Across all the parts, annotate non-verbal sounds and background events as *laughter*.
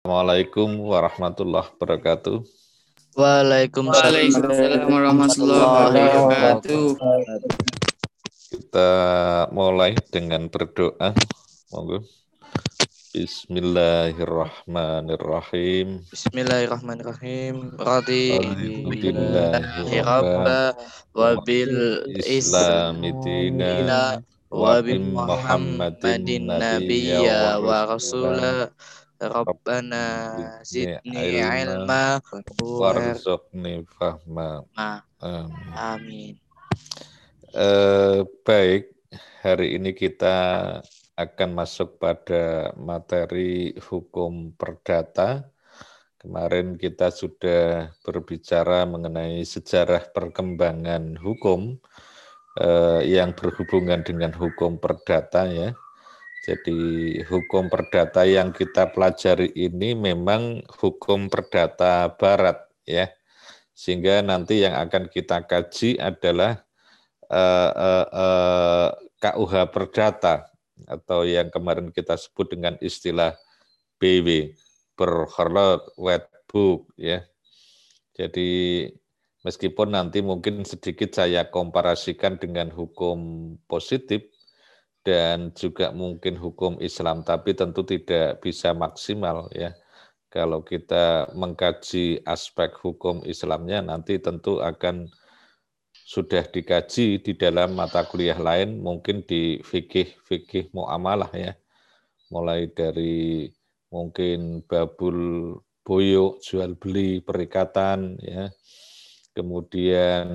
Assalamualaikum warahmatullahi wabarakatuh. Waalaikumsalam warahmatullahi wabarakatuh. Kita mulai dengan berdoa. Monggo. Bismillahirrahmanirrahim. Bismillahirrahmanirrahim. Billahi rabba wa bil Islami dina wa bi Muhammadin nabiyya wa rasula Rabbana zidni ilma wa warzuqni fahma. Amin. Amin. Eh, baik, hari ini kita akan masuk pada materi hukum perdata. Kemarin kita sudah berbicara mengenai sejarah perkembangan hukum eh, yang berhubungan dengan hukum perdata ya. Jadi hukum perdata yang kita pelajari ini memang hukum perdata barat ya. Sehingga nanti yang akan kita kaji adalah eh, eh, eh, KUH perdata atau yang kemarin kita sebut dengan istilah BW Berhorlot Wetbook ya. Jadi meskipun nanti mungkin sedikit saya komparasikan dengan hukum positif dan juga mungkin hukum Islam, tapi tentu tidak bisa maksimal ya. Kalau kita mengkaji aspek hukum Islamnya nanti tentu akan sudah dikaji di dalam mata kuliah lain, mungkin di fikih fikih muamalah ya, mulai dari mungkin babul boyo jual beli perikatan ya, kemudian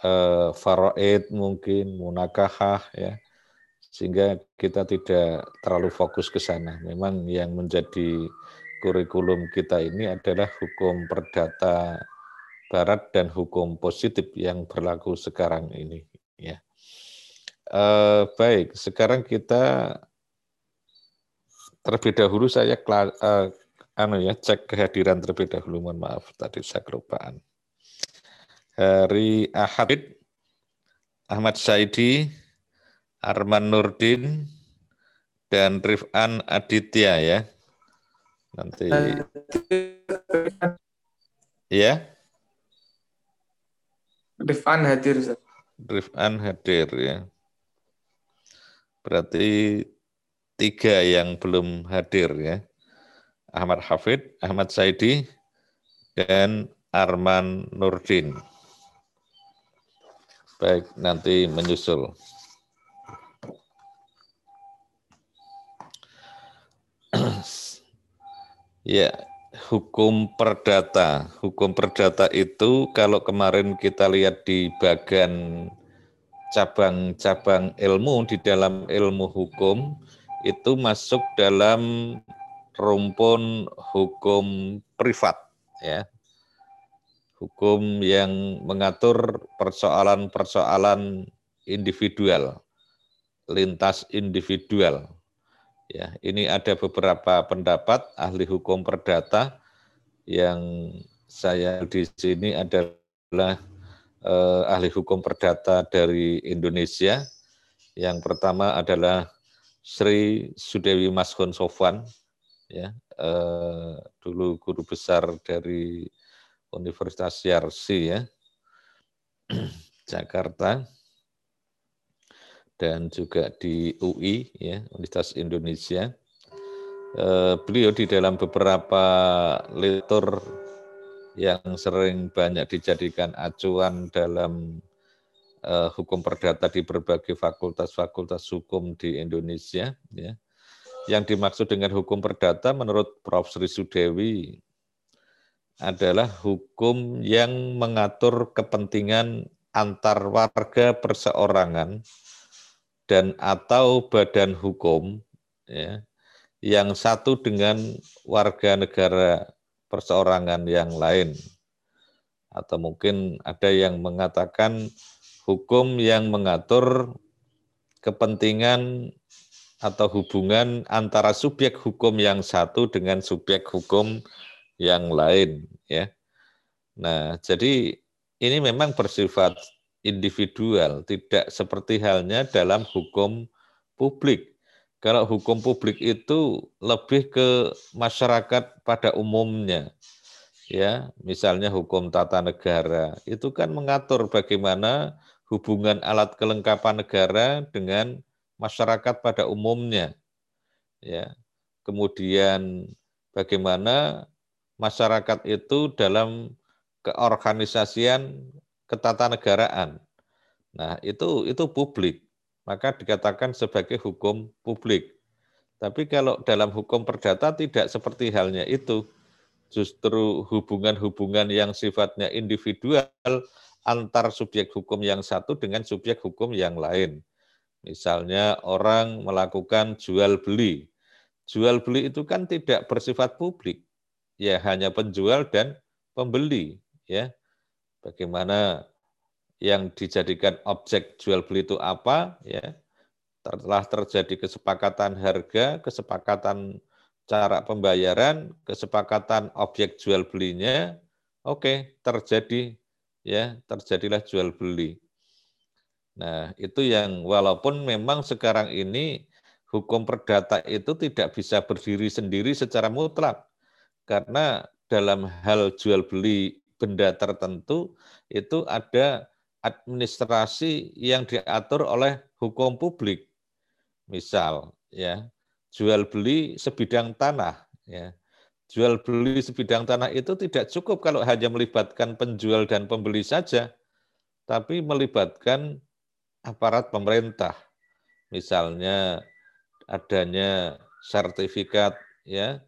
eh, faraid mungkin munakahah ya, sehingga kita tidak terlalu fokus ke sana. Memang yang menjadi kurikulum kita ini adalah hukum perdata barat dan hukum positif yang berlaku sekarang ini ya. Eh, baik, sekarang kita terlebih dahulu saya eh, anu ya cek kehadiran terlebih dahulu mohon maaf tadi saya kelupaan. Hari Ahad Ahmad Saidi, Arman Nurdin, dan Rifan Aditya ya. Nanti ya. Rifan hadir. Rifan hadir ya. Berarti tiga yang belum hadir ya. Ahmad Hafid, Ahmad Saidi, dan Arman Nurdin. Baik, nanti menyusul. Ya, hukum perdata. Hukum perdata itu kalau kemarin kita lihat di bagian cabang-cabang ilmu di dalam ilmu hukum itu masuk dalam rumpun hukum privat ya. Hukum yang mengatur persoalan-persoalan individual, lintas individual Ya, ini ada beberapa pendapat ahli hukum perdata yang saya di sini adalah eh, ahli hukum perdata dari Indonesia. Yang pertama adalah Sri Sudewi Mashun Sofwan, ya, eh, dulu guru besar dari Universitas Yarsi ya, *clears throat* Jakarta dan juga di UI ya Universitas Indonesia. Eh, beliau di dalam beberapa litur yang sering banyak dijadikan acuan dalam eh, hukum perdata di berbagai fakultas-fakultas hukum di Indonesia ya. Yang dimaksud dengan hukum perdata menurut Prof. Sri Sudewi adalah hukum yang mengatur kepentingan antar warga perseorangan dan atau badan hukum ya, yang satu dengan warga negara perseorangan yang lain. Atau mungkin ada yang mengatakan hukum yang mengatur kepentingan atau hubungan antara subjek hukum yang satu dengan subjek hukum yang lain ya. Nah, jadi ini memang bersifat individual, tidak seperti halnya dalam hukum publik. Kalau hukum publik itu lebih ke masyarakat pada umumnya. Ya, misalnya hukum tata negara itu kan mengatur bagaimana hubungan alat kelengkapan negara dengan masyarakat pada umumnya. Ya. Kemudian bagaimana masyarakat itu dalam keorganisasian ketatanegaraan. Nah, itu itu publik. Maka dikatakan sebagai hukum publik. Tapi kalau dalam hukum perdata tidak seperti halnya itu. Justru hubungan-hubungan yang sifatnya individual antar subjek hukum yang satu dengan subjek hukum yang lain. Misalnya orang melakukan jual beli. Jual beli itu kan tidak bersifat publik. Ya hanya penjual dan pembeli, ya. Bagaimana yang dijadikan objek jual beli itu apa, ya. Telah terjadi kesepakatan harga, kesepakatan cara pembayaran, kesepakatan objek jual belinya, oke, terjadi ya terjadilah jual beli. Nah, itu yang walaupun memang sekarang ini hukum perdata itu tidak bisa berdiri sendiri secara mutlak. Karena dalam hal jual beli benda tertentu itu ada administrasi yang diatur oleh hukum publik. Misal ya, jual beli sebidang tanah ya jual beli sebidang tanah itu tidak cukup kalau hanya melibatkan penjual dan pembeli saja, tapi melibatkan aparat pemerintah. Misalnya adanya sertifikat ya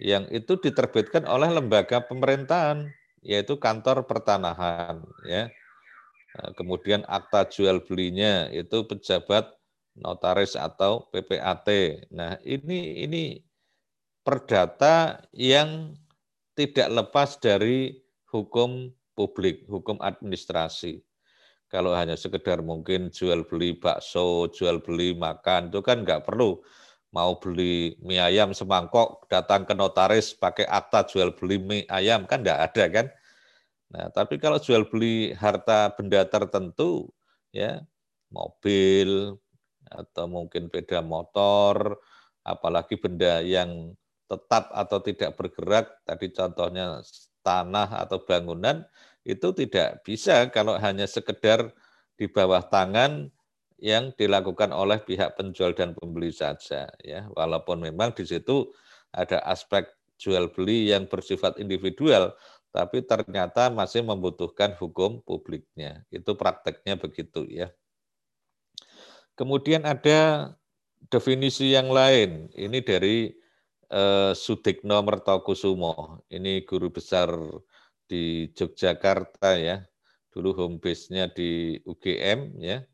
yang itu diterbitkan oleh lembaga pemerintahan yaitu kantor pertanahan ya. Nah, kemudian akta jual belinya itu pejabat notaris atau PPAT. Nah, ini ini perdata yang tidak lepas dari hukum publik, hukum administrasi. Kalau hanya sekedar mungkin jual beli bakso, jual beli makan, itu kan nggak perlu mau beli mie ayam semangkok, datang ke notaris pakai akta jual beli mie ayam, kan nggak ada kan. Nah, tapi kalau jual beli harta benda tertentu, ya mobil atau mungkin beda motor, apalagi benda yang tetap atau tidak bergerak, tadi contohnya tanah atau bangunan, itu tidak bisa kalau hanya sekedar di bawah tangan yang dilakukan oleh pihak penjual dan pembeli saja ya walaupun memang di situ ada aspek jual beli yang bersifat individual tapi ternyata masih membutuhkan hukum publiknya itu prakteknya begitu ya kemudian ada definisi yang lain ini dari eh, Sudikno Mertokusumo. Ini guru besar di Yogyakarta ya. Dulu home base-nya di UGM ya.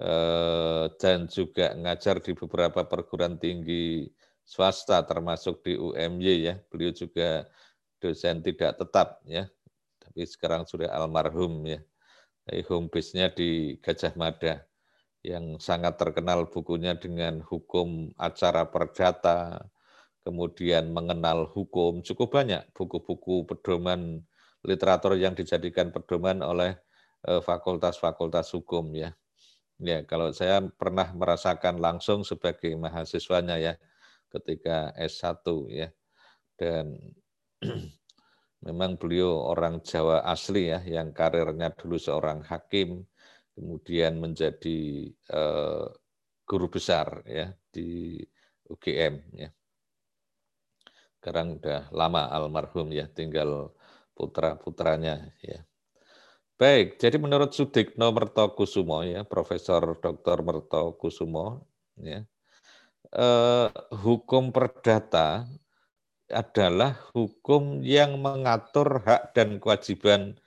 Eh, dan juga ngajar di beberapa perguruan tinggi swasta termasuk di UMY ya. Beliau juga dosen tidak tetap ya. Tapi sekarang sudah almarhum ya. Home base-nya di Gajah Mada yang sangat terkenal bukunya dengan hukum acara perdata, kemudian mengenal hukum, cukup banyak buku-buku pedoman literatur yang dijadikan pedoman oleh eh, fakultas-fakultas hukum ya. Ya, kalau saya pernah merasakan langsung sebagai mahasiswanya ya ketika S1 ya. Dan *clears throat* memang beliau orang Jawa asli ya yang karirnya dulu seorang hakim kemudian menjadi eh, guru besar ya di UGM ya sekarang udah lama almarhum ya, tinggal putra-putranya ya. Baik, jadi menurut Sudikno Mertokusumo ya, Profesor Dr. Mertokusumo ya, eh, hukum perdata adalah hukum yang mengatur hak dan kewajiban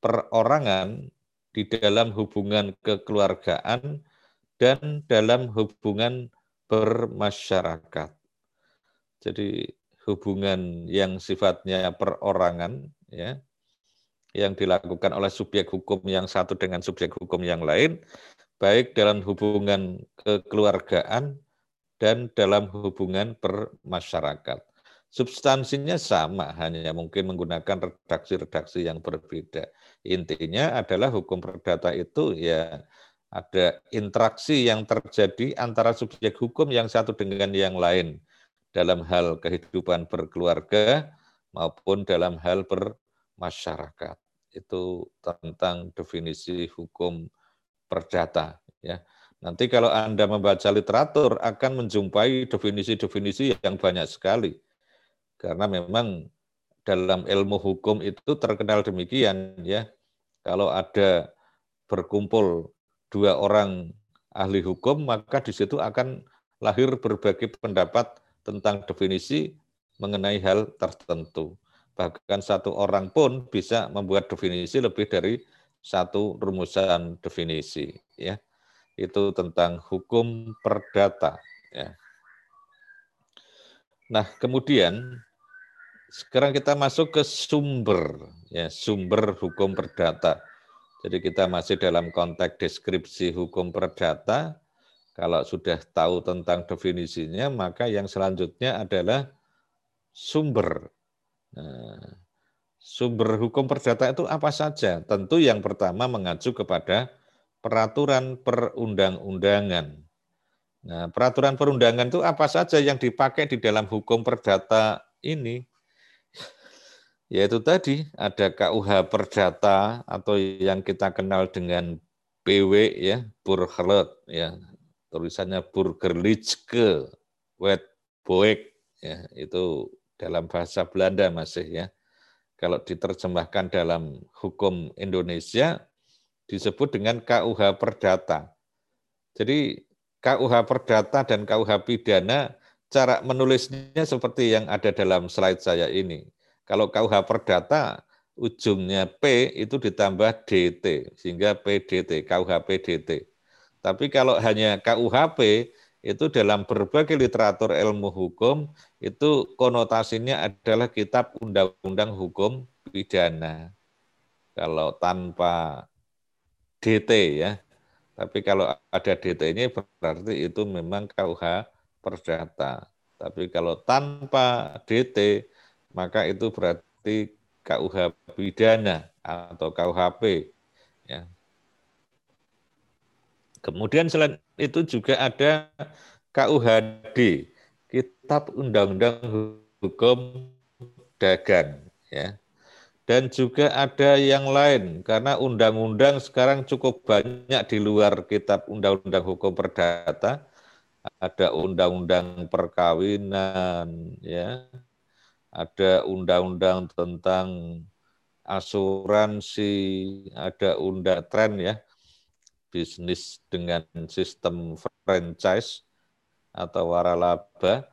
perorangan di dalam hubungan kekeluargaan dan dalam hubungan bermasyarakat. Jadi hubungan yang sifatnya perorangan ya yang dilakukan oleh subjek hukum yang satu dengan subjek hukum yang lain baik dalam hubungan kekeluargaan dan dalam hubungan bermasyarakat. Substansinya sama, hanya mungkin menggunakan redaksi-redaksi yang berbeda. Intinya adalah hukum perdata itu ya ada interaksi yang terjadi antara subjek hukum yang satu dengan yang lain dalam hal kehidupan berkeluarga maupun dalam hal bermasyarakat. Itu tentang definisi hukum perdata. Ya. Nanti kalau Anda membaca literatur akan menjumpai definisi-definisi yang banyak sekali. Karena memang dalam ilmu hukum itu terkenal demikian ya. Kalau ada berkumpul dua orang ahli hukum, maka di situ akan lahir berbagai pendapat tentang definisi mengenai hal tertentu. Bahkan satu orang pun bisa membuat definisi lebih dari satu rumusan definisi. Ya, itu tentang hukum perdata. Ya. Nah, kemudian sekarang kita masuk ke sumber, ya sumber hukum perdata. Jadi kita masih dalam konteks deskripsi hukum perdata. Kalau sudah tahu tentang definisinya, maka yang selanjutnya adalah sumber. Nah, sumber hukum perdata itu apa saja? Tentu yang pertama mengacu kepada peraturan perundang-undangan. Nah, peraturan perundangan itu apa saja yang dipakai di dalam hukum perdata ini? yaitu tadi ada KUH Perdata atau yang kita kenal dengan BW ya, Burgerlijk ya. Tulisannya Burgerlijke Wetboek ya, itu dalam bahasa Belanda masih ya. Kalau diterjemahkan dalam hukum Indonesia disebut dengan KUH Perdata. Jadi KUH Perdata dan KUH Pidana cara menulisnya seperti yang ada dalam slide saya ini kalau KUH Perdata ujungnya P itu ditambah DT sehingga PDT, KUH PDT. Tapi kalau hanya KUHP itu dalam berbagai literatur ilmu hukum itu konotasinya adalah kitab undang-undang hukum pidana. Kalau tanpa DT ya. Tapi kalau ada DT-nya berarti itu memang KUH Perdata. Tapi kalau tanpa DT maka itu berarti KUH pidana atau KUHP. Ya. Kemudian selain itu juga ada KUHD, Kitab Undang-Undang Hukum Dagang. Ya. Dan juga ada yang lain, karena undang-undang sekarang cukup banyak di luar Kitab Undang-Undang Hukum Perdata. Ada undang-undang perkawinan, ya, ada undang-undang tentang asuransi, ada undang tren ya, bisnis dengan sistem franchise atau waralaba,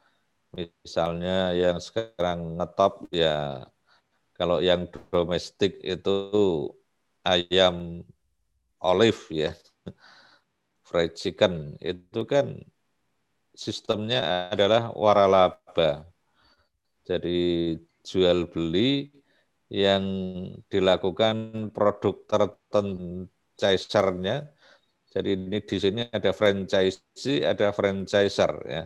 misalnya yang sekarang ngetop ya, kalau yang domestik itu ayam olive ya, fried chicken, itu kan sistemnya adalah waralaba. Jadi jual beli yang dilakukan produk tertentu nya Jadi ini di sini ada franchise, ada franchiser ya.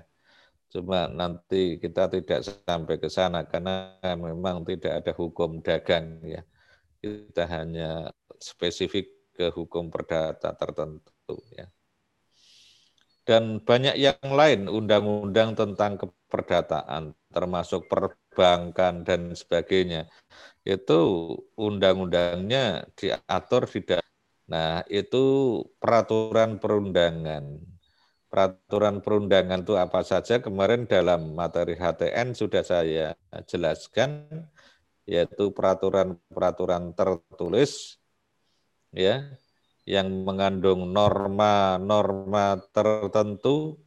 Cuma nanti kita tidak sampai ke sana karena memang tidak ada hukum dagang ya. Kita hanya spesifik ke hukum perdata tertentu ya. Dan banyak yang lain undang-undang tentang keperdataan termasuk perbankan dan sebagainya, itu undang-undangnya diatur di. Nah, itu peraturan perundangan. Peraturan perundangan itu apa saja? Kemarin dalam materi HTN sudah saya jelaskan, yaitu peraturan-peraturan tertulis, ya, yang mengandung norma-norma tertentu,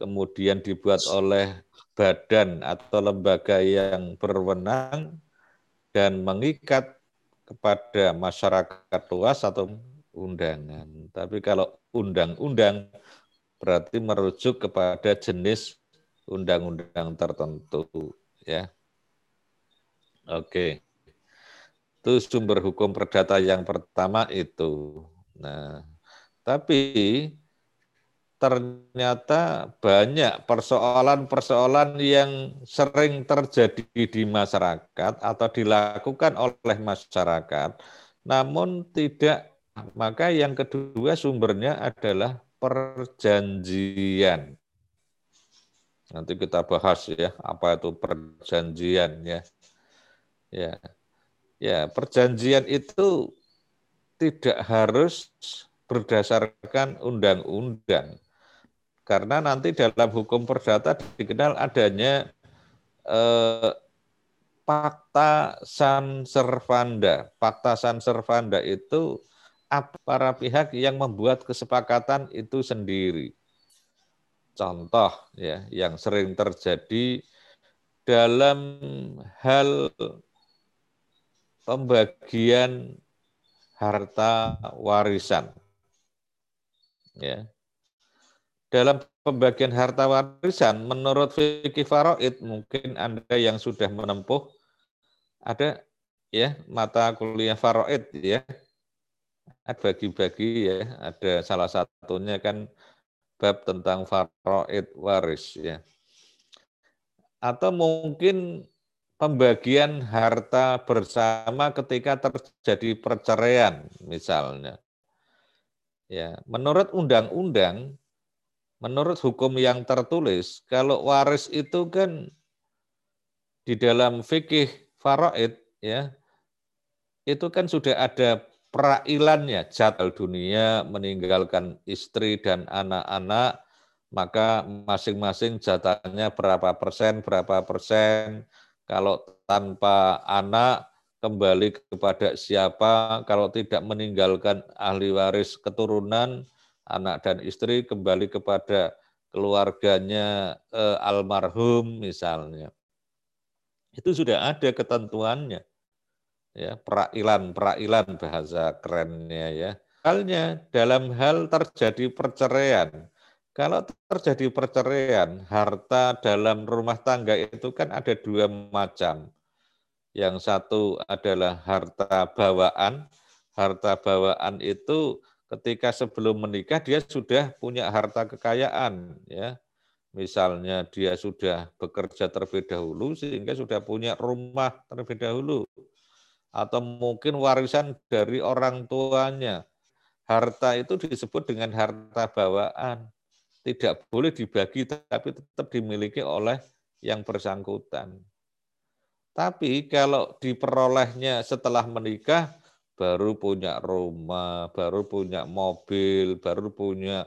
kemudian dibuat oleh badan atau lembaga yang berwenang dan mengikat kepada masyarakat luas atau undangan. Tapi kalau undang-undang berarti merujuk kepada jenis undang-undang tertentu ya. Oke. Itu sumber hukum perdata yang pertama itu. Nah, tapi ternyata banyak persoalan-persoalan yang sering terjadi di masyarakat atau dilakukan oleh masyarakat, namun tidak maka yang kedua sumbernya adalah perjanjian. Nanti kita bahas ya, apa itu perjanjian ya. Ya. Ya, perjanjian itu tidak harus berdasarkan undang-undang. Karena nanti dalam hukum perdata dikenal adanya eh, fakta san servanda. Fakta san servanda itu para pihak yang membuat kesepakatan itu sendiri. Contoh ya yang sering terjadi dalam hal pembagian harta warisan. Ya. Dalam pembagian harta warisan menurut fikih faraid mungkin Anda yang sudah menempuh ada ya mata kuliah faraid ya. Ada bagi-bagi ya, ada salah satunya kan bab tentang faraid waris ya. Atau mungkin pembagian harta bersama ketika terjadi perceraian misalnya. Ya, menurut undang-undang, menurut hukum yang tertulis, kalau waris itu kan di dalam fikih faraid ya, itu kan sudah ada perailannya, jadwal dunia meninggalkan istri dan anak-anak, maka masing-masing jatahnya berapa persen, berapa persen, kalau tanpa anak kembali kepada siapa, kalau tidak meninggalkan ahli waris keturunan, anak dan istri kembali kepada keluarganya eh, almarhum misalnya. Itu sudah ada ketentuannya. Ya, perailan, perailan bahasa kerennya ya. Halnya dalam hal terjadi perceraian, kalau terjadi perceraian, harta dalam rumah tangga itu kan ada dua macam. Yang satu adalah harta bawaan. Harta bawaan itu ketika sebelum menikah dia sudah punya harta kekayaan, ya. Misalnya dia sudah bekerja terlebih dahulu sehingga sudah punya rumah terlebih dahulu. Atau mungkin warisan dari orang tuanya. Harta itu disebut dengan harta bawaan tidak boleh dibagi tapi tetap dimiliki oleh yang bersangkutan. Tapi kalau diperolehnya setelah menikah, baru punya rumah, baru punya mobil, baru punya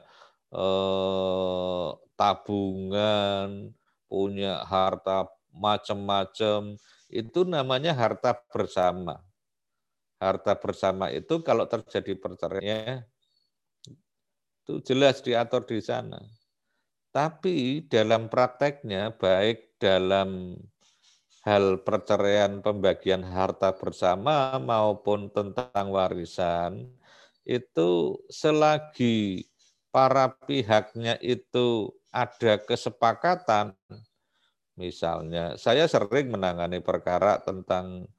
eh, tabungan, punya harta macam-macam, itu namanya harta bersama. Harta bersama itu kalau terjadi perceraian itu jelas diatur di sana. Tapi dalam prakteknya, baik dalam hal perceraian pembagian harta bersama maupun tentang warisan, itu selagi para pihaknya itu ada kesepakatan, misalnya saya sering menangani perkara tentang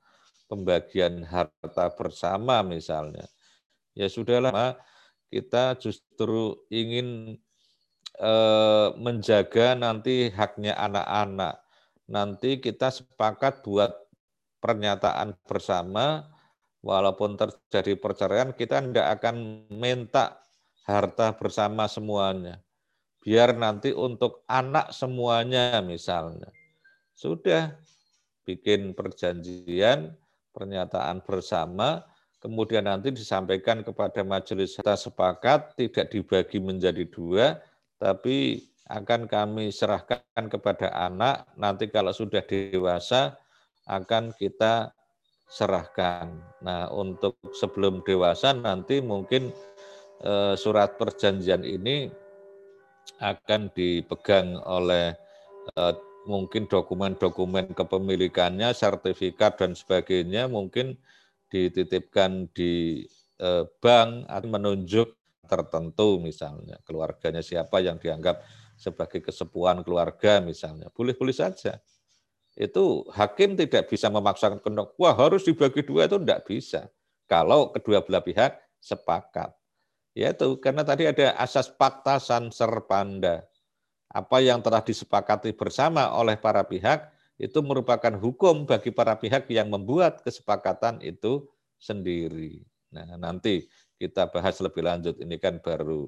pembagian harta bersama misalnya. Ya sudahlah, kita justru ingin eh, menjaga nanti haknya anak-anak. Nanti kita sepakat buat pernyataan bersama, walaupun terjadi perceraian, kita tidak akan minta harta bersama semuanya. Biar nanti untuk anak semuanya misalnya. Sudah bikin perjanjian, pernyataan bersama, kemudian nanti disampaikan kepada majelis kita sepakat tidak dibagi menjadi dua, tapi akan kami serahkan kepada anak, nanti kalau sudah dewasa akan kita serahkan. Nah, untuk sebelum dewasa nanti mungkin eh, surat perjanjian ini akan dipegang oleh eh, mungkin dokumen-dokumen kepemilikannya, sertifikat dan sebagainya mungkin dititipkan di eh, bank atau menunjuk tertentu misalnya keluarganya siapa yang dianggap sebagai kesepuan keluarga misalnya. Boleh-boleh saja. Itu hakim tidak bisa memaksakan kendok wah harus dibagi dua itu tidak bisa. Kalau kedua belah pihak sepakat yaitu karena tadi ada asas pakta sanser panda apa yang telah disepakati bersama oleh para pihak itu merupakan hukum bagi para pihak yang membuat kesepakatan itu sendiri. Nah, nanti kita bahas lebih lanjut. Ini kan baru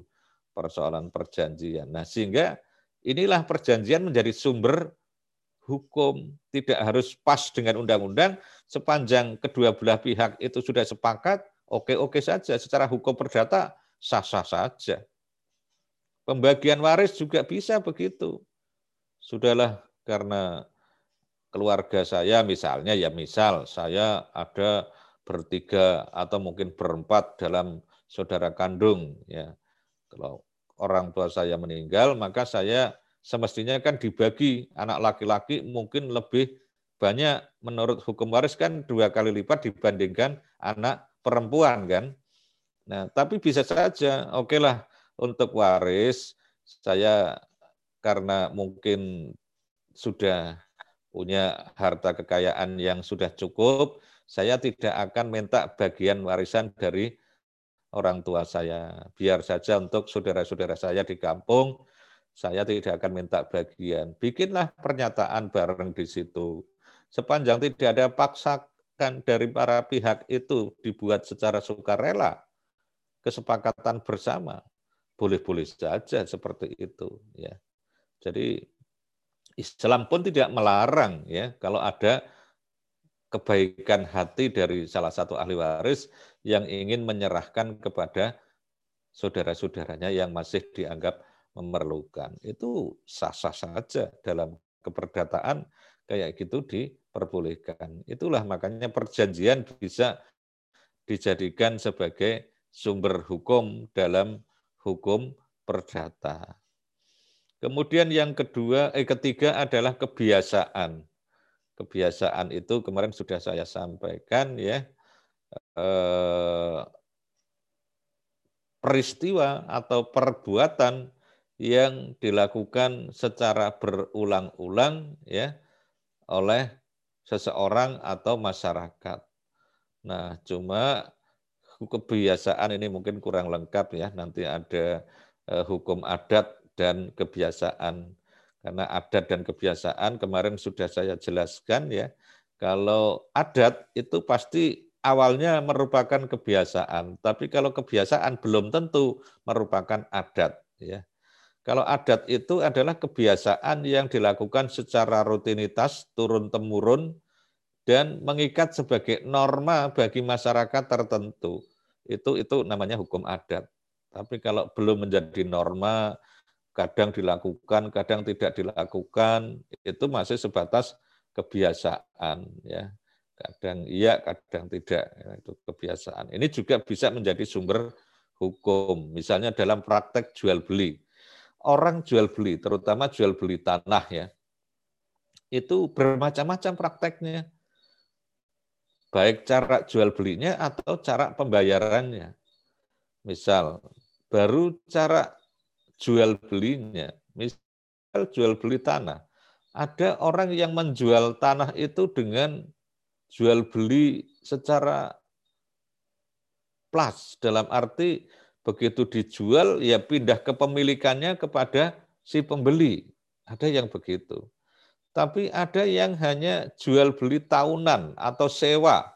persoalan perjanjian. Nah, sehingga inilah perjanjian menjadi sumber hukum, tidak harus pas dengan undang-undang, sepanjang kedua belah pihak itu sudah sepakat, oke-oke saja. Secara hukum perdata, sah-sah saja. Pembagian waris juga bisa begitu. Sudahlah, karena keluarga saya misalnya, ya misal saya ada bertiga atau mungkin berempat dalam saudara kandung. ya Kalau orang tua saya meninggal, maka saya semestinya kan dibagi anak laki-laki mungkin lebih banyak menurut hukum waris kan dua kali lipat dibandingkan anak perempuan kan. Nah, tapi bisa saja, oke lah untuk waris saya karena mungkin sudah punya harta kekayaan yang sudah cukup, saya tidak akan minta bagian warisan dari orang tua saya. Biar saja untuk saudara-saudara saya di kampung, saya tidak akan minta bagian. Bikinlah pernyataan bareng di situ. Sepanjang tidak ada paksakan dari para pihak itu dibuat secara sukarela, kesepakatan bersama, boleh-boleh saja seperti itu. Ya. Jadi Islam pun tidak melarang ya kalau ada kebaikan hati dari salah satu ahli waris yang ingin menyerahkan kepada saudara-saudaranya yang masih dianggap memerlukan. Itu sah-sah saja dalam keperdataan kayak gitu diperbolehkan. Itulah makanya perjanjian bisa dijadikan sebagai sumber hukum dalam hukum perdata. Kemudian yang kedua, eh ketiga adalah kebiasaan. Kebiasaan itu kemarin sudah saya sampaikan ya. Eh, peristiwa atau perbuatan yang dilakukan secara berulang-ulang ya oleh seseorang atau masyarakat. Nah, cuma kebiasaan ini mungkin kurang lengkap ya. Nanti ada eh, hukum adat dan kebiasaan. Karena adat dan kebiasaan kemarin sudah saya jelaskan ya. Kalau adat itu pasti awalnya merupakan kebiasaan, tapi kalau kebiasaan belum tentu merupakan adat ya. Kalau adat itu adalah kebiasaan yang dilakukan secara rutinitas, turun-temurun, dan mengikat sebagai norma bagi masyarakat tertentu. Itu itu namanya hukum adat. Tapi kalau belum menjadi norma, kadang dilakukan, kadang tidak dilakukan, itu masih sebatas kebiasaan. ya Kadang iya, kadang tidak. Ya, itu kebiasaan. Ini juga bisa menjadi sumber hukum. Misalnya dalam praktek jual beli orang jual beli, terutama jual beli tanah ya, itu bermacam-macam prakteknya. Baik cara jual belinya atau cara pembayarannya. Misal, baru cara jual belinya, misal jual beli tanah. Ada orang yang menjual tanah itu dengan jual beli secara plus, dalam arti begitu dijual ya pindah kepemilikannya kepada si pembeli. Ada yang begitu. Tapi ada yang hanya jual beli tahunan atau sewa.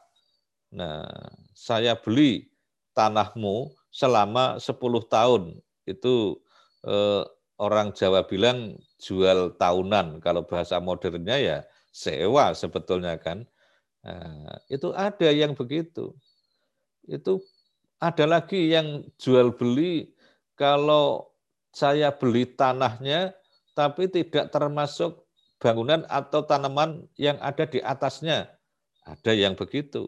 Nah, saya beli tanahmu selama 10 tahun. Itu eh, orang Jawa bilang jual tahunan. Kalau bahasa modernnya ya sewa sebetulnya kan. Nah, itu ada yang begitu. Itu ada lagi yang jual beli kalau saya beli tanahnya tapi tidak termasuk bangunan atau tanaman yang ada di atasnya. Ada yang begitu.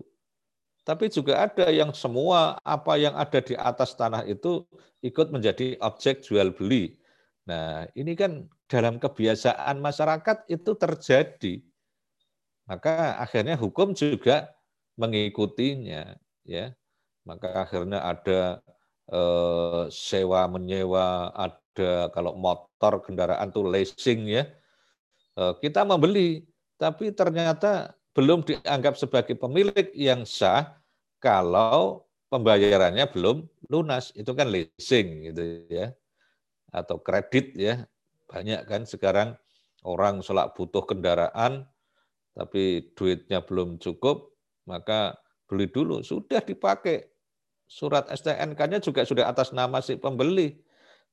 Tapi juga ada yang semua apa yang ada di atas tanah itu ikut menjadi objek jual beli. Nah, ini kan dalam kebiasaan masyarakat itu terjadi. Maka akhirnya hukum juga mengikutinya, ya maka akhirnya ada eh, sewa menyewa, ada kalau motor kendaraan tuh leasing ya. Eh, kita membeli, tapi ternyata belum dianggap sebagai pemilik yang sah kalau pembayarannya belum lunas. Itu kan leasing gitu ya. Atau kredit ya. Banyak kan sekarang orang selak butuh kendaraan tapi duitnya belum cukup, maka beli dulu sudah dipakai surat STNK-nya juga sudah atas nama si pembeli,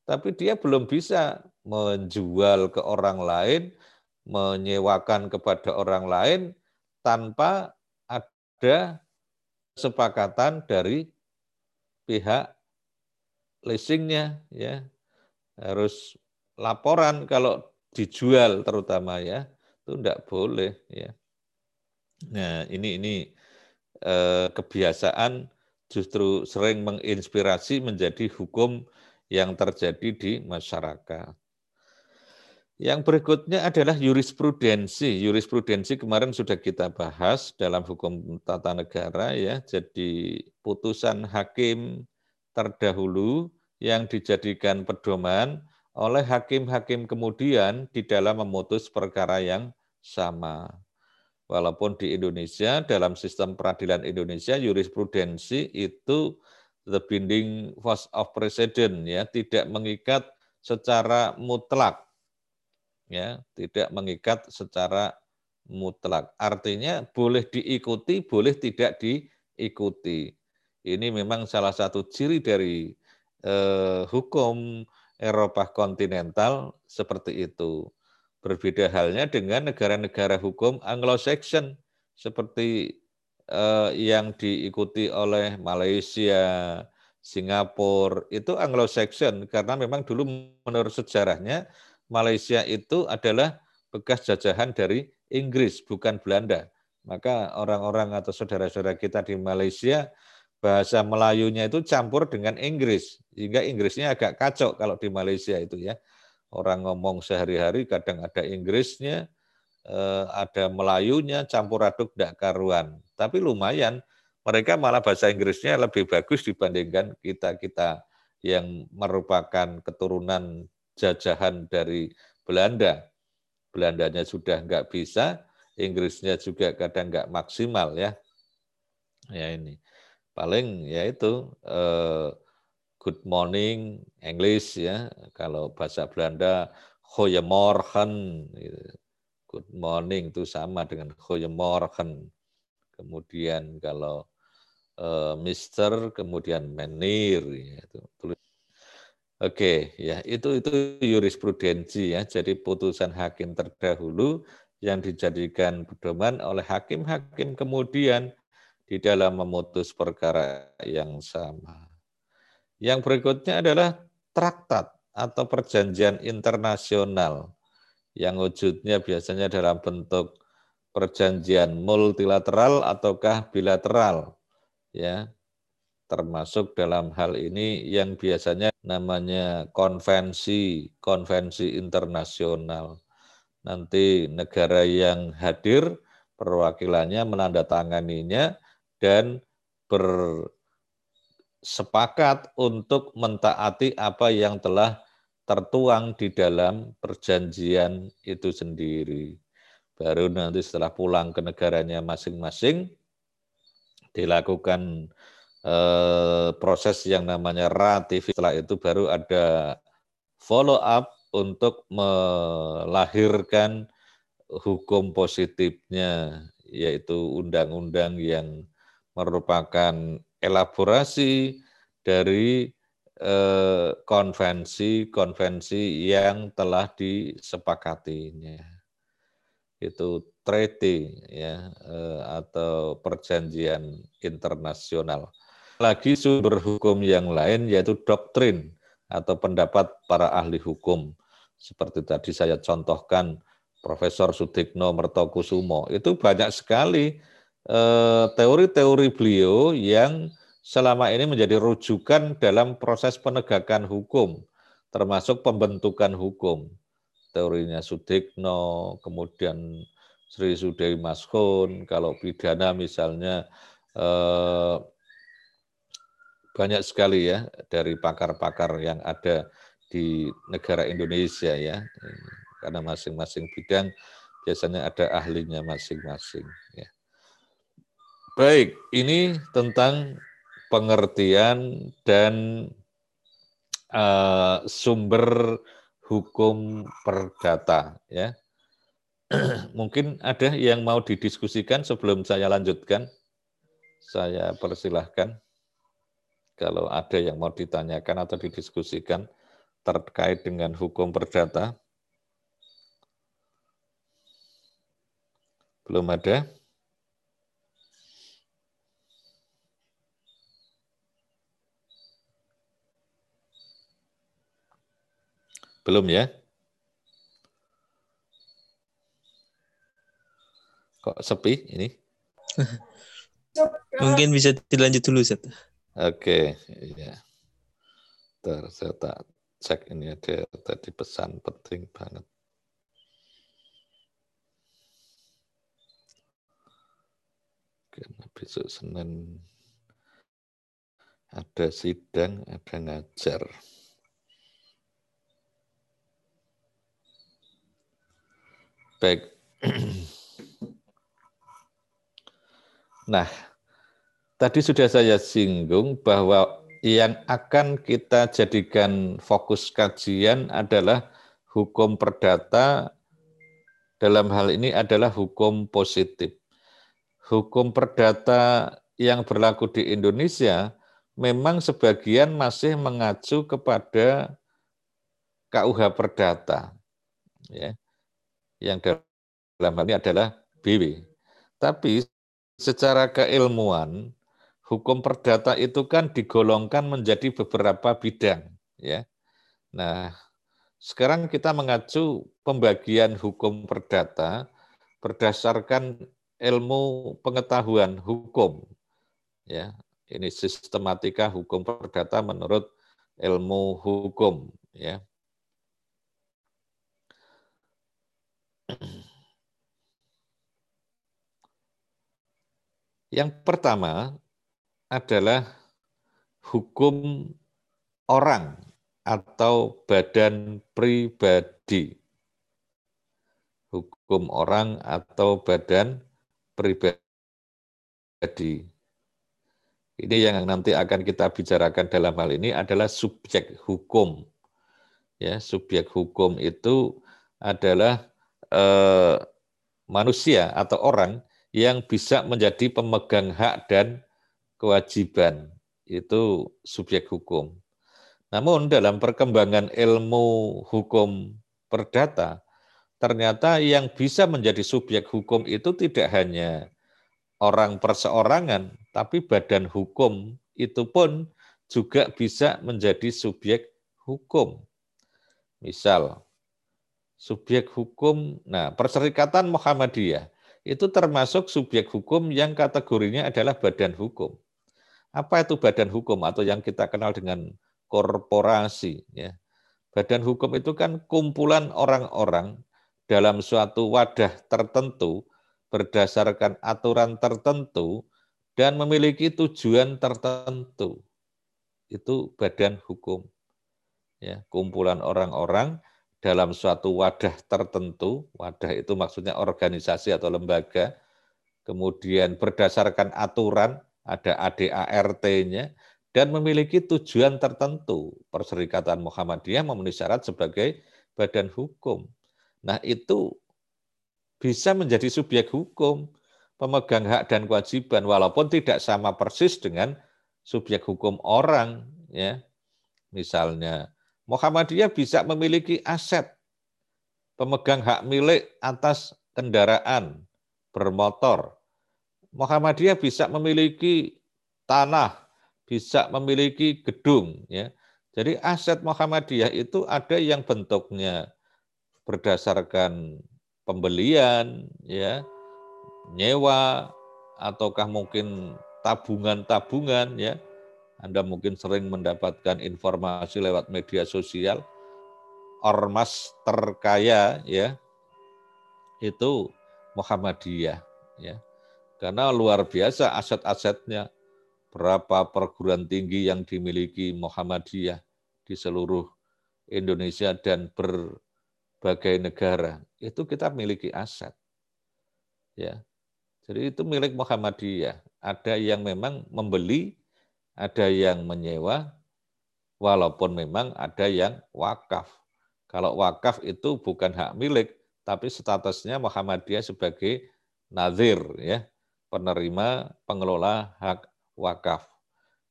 tapi dia belum bisa menjual ke orang lain, menyewakan kepada orang lain tanpa ada kesepakatan dari pihak leasingnya ya. Harus laporan kalau dijual terutama ya. Itu tidak boleh ya. Nah ini ini eh, kebiasaan justru sering menginspirasi menjadi hukum yang terjadi di masyarakat. Yang berikutnya adalah jurisprudensi. Jurisprudensi kemarin sudah kita bahas dalam hukum tata negara ya. Jadi putusan hakim terdahulu yang dijadikan pedoman oleh hakim-hakim kemudian di dalam memutus perkara yang sama. Walaupun di Indonesia, dalam sistem peradilan Indonesia, jurisprudensi itu the binding force of precedent, ya, tidak mengikat secara mutlak, ya, tidak mengikat secara mutlak. Artinya boleh diikuti, boleh tidak diikuti. Ini memang salah satu ciri dari eh, hukum Eropa kontinental seperti itu. Berbeda halnya dengan negara-negara hukum Anglo-Saxon seperti eh, yang diikuti oleh Malaysia, Singapura, itu Anglo-Saxon karena memang dulu menurut sejarahnya Malaysia itu adalah bekas jajahan dari Inggris, bukan Belanda. Maka orang-orang atau saudara-saudara kita di Malaysia bahasa Melayunya itu campur dengan Inggris, sehingga Inggrisnya agak kacau kalau di Malaysia itu ya orang ngomong sehari-hari kadang ada Inggrisnya, eh, ada Melayunya, campur aduk tidak karuan. Tapi lumayan, mereka malah bahasa Inggrisnya lebih bagus dibandingkan kita-kita yang merupakan keturunan jajahan dari Belanda. Belandanya sudah nggak bisa, Inggrisnya juga kadang nggak maksimal ya. Ya ini paling ya itu eh, good morning English ya. Kalau bahasa Belanda goeiemorgen. Gitu. Good morning itu sama dengan goeiemorgen. Kemudian kalau uh, Mister kemudian menir ya itu Oke, ya itu itu jurisprudensi ya. Jadi putusan hakim terdahulu yang dijadikan pedoman oleh hakim-hakim kemudian di dalam memutus perkara yang sama. Yang berikutnya adalah traktat atau perjanjian internasional yang wujudnya biasanya dalam bentuk perjanjian multilateral ataukah bilateral ya termasuk dalam hal ini yang biasanya namanya konvensi konvensi internasional nanti negara yang hadir perwakilannya menandatanganinya dan ber sepakat untuk mentaati apa yang telah tertuang di dalam perjanjian itu sendiri. Baru nanti setelah pulang ke negaranya masing-masing, dilakukan eh, proses yang namanya ratifikasi. Setelah itu baru ada follow up untuk melahirkan hukum positifnya, yaitu undang-undang yang merupakan elaborasi dari konvensi-konvensi eh, yang telah disepakatinya. Itu treaty ya eh, atau perjanjian internasional. Lagi sumber hukum yang lain yaitu doktrin atau pendapat para ahli hukum. Seperti tadi saya contohkan Profesor Sudikno Mertokusumo, itu banyak sekali Eh, teori-teori beliau yang selama ini menjadi rujukan dalam proses penegakan hukum, termasuk pembentukan hukum. Teorinya Sudikno, kemudian Sri Sudai Mashun, kalau pidana misalnya eh, banyak sekali ya dari pakar-pakar yang ada di negara Indonesia ya, karena masing-masing bidang biasanya ada ahlinya masing-masing. Ya. Baik, ini tentang pengertian dan uh, sumber hukum perdata ya. *clears throat* Mungkin ada yang mau didiskusikan sebelum saya lanjutkan. Saya persilahkan. Kalau ada yang mau ditanyakan atau didiskusikan terkait dengan hukum perdata. Belum ada? Belum ya? Kok sepi ini? *laughs* Mungkin bisa dilanjut dulu, Zat. Oke, ya. Ntar saya tak cek ini ada tadi pesan penting banget. Besok Senin ada sidang, ada ngajar. Baik. *clears throat* Nah, tadi sudah saya singgung bahwa yang akan kita jadikan fokus kajian adalah hukum perdata dalam hal ini adalah hukum positif. Hukum perdata yang berlaku di Indonesia memang sebagian masih mengacu kepada KUH Perdata. Ya yang dalam hal ini adalah BW. Tapi secara keilmuan, hukum perdata itu kan digolongkan menjadi beberapa bidang. ya. Nah, sekarang kita mengacu pembagian hukum perdata berdasarkan ilmu pengetahuan hukum. Ya, ini sistematika hukum perdata menurut ilmu hukum. Ya, Yang pertama adalah hukum orang atau badan pribadi. Hukum orang atau badan pribadi. Ini yang nanti akan kita bicarakan dalam hal ini adalah subjek hukum. Ya, subjek hukum itu adalah eh, manusia atau orang yang bisa menjadi pemegang hak dan kewajiban. Itu subjek hukum. Namun dalam perkembangan ilmu hukum perdata, ternyata yang bisa menjadi subjek hukum itu tidak hanya orang perseorangan, tapi badan hukum itu pun juga bisa menjadi subjek hukum. Misal, subjek hukum, nah Perserikatan Muhammadiyah itu termasuk subjek hukum yang kategorinya adalah badan hukum. Apa itu badan hukum atau yang kita kenal dengan korporasi? Ya. Badan hukum itu kan kumpulan orang-orang dalam suatu wadah tertentu berdasarkan aturan tertentu dan memiliki tujuan tertentu. Itu badan hukum. Ya, kumpulan orang-orang dalam suatu wadah tertentu, wadah itu maksudnya organisasi atau lembaga, kemudian berdasarkan aturan, ada ADART-nya, dan memiliki tujuan tertentu. Perserikatan Muhammadiyah memenuhi syarat sebagai badan hukum. Nah itu bisa menjadi subjek hukum, pemegang hak dan kewajiban, walaupun tidak sama persis dengan subjek hukum orang. ya Misalnya, Muhammadiyah bisa memiliki aset pemegang hak milik atas kendaraan bermotor. Muhammadiyah bisa memiliki tanah, bisa memiliki gedung. Ya. Jadi aset Muhammadiyah itu ada yang bentuknya berdasarkan pembelian, ya, nyewa, ataukah mungkin tabungan-tabungan, ya, anda mungkin sering mendapatkan informasi lewat media sosial, ormas terkaya ya itu Muhammadiyah ya. Karena luar biasa aset-asetnya berapa perguruan tinggi yang dimiliki Muhammadiyah di seluruh Indonesia dan berbagai negara. Itu kita miliki aset. Ya. Jadi itu milik Muhammadiyah. Ada yang memang membeli ada yang menyewa, walaupun memang ada yang wakaf. Kalau wakaf itu bukan hak milik, tapi statusnya Muhammadiyah sebagai nazir, ya, penerima pengelola hak wakaf.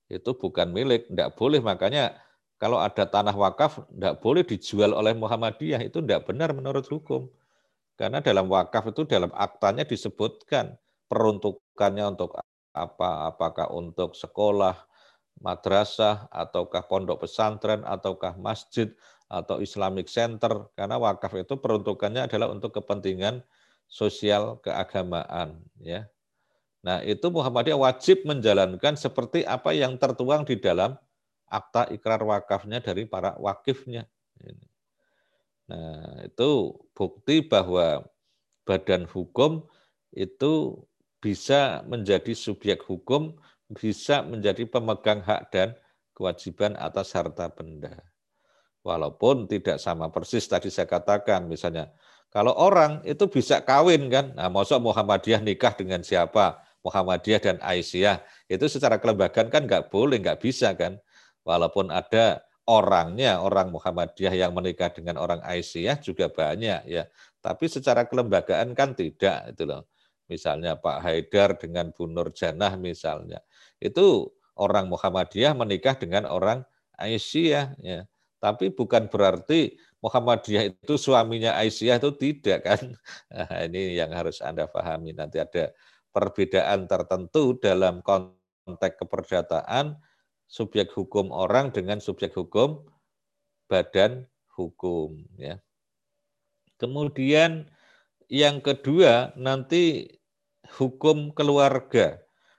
itu bukan milik, tidak boleh. Makanya kalau ada tanah wakaf, tidak boleh dijual oleh Muhammadiyah. Itu tidak benar menurut hukum. Karena dalam wakaf itu dalam aktanya disebutkan peruntukannya untuk apa, apakah untuk sekolah, madrasah, ataukah pondok pesantren, ataukah masjid, atau Islamic Center. Karena wakaf itu peruntukannya adalah untuk kepentingan sosial keagamaan. ya Nah, itu Muhammadiyah wajib menjalankan seperti apa yang tertuang di dalam akta ikrar wakafnya dari para wakifnya. Nah, itu bukti bahwa badan hukum itu bisa menjadi subjek hukum, bisa menjadi pemegang hak dan kewajiban atas harta benda. Walaupun tidak sama persis tadi saya katakan, misalnya kalau orang itu bisa kawin kan, nah masuk Muhammadiyah nikah dengan siapa? Muhammadiyah dan Aisyah. Itu secara kelembagaan kan nggak boleh, nggak bisa kan. Walaupun ada orangnya, orang Muhammadiyah yang menikah dengan orang Aisyah juga banyak ya. Tapi secara kelembagaan kan tidak itu loh. Misalnya Pak Haidar dengan Bu Nur Janah misalnya. Itu orang Muhammadiyah menikah dengan orang Aisyah ya. Tapi bukan berarti Muhammadiyah itu suaminya Aisyah itu tidak kan. *laughs* Nah, ini yang harus Anda pahami. Nanti ada perbedaan tertentu dalam konteks keperdataan subjek hukum orang dengan subjek hukum badan hukum ya. Kemudian yang kedua nanti hukum keluarga.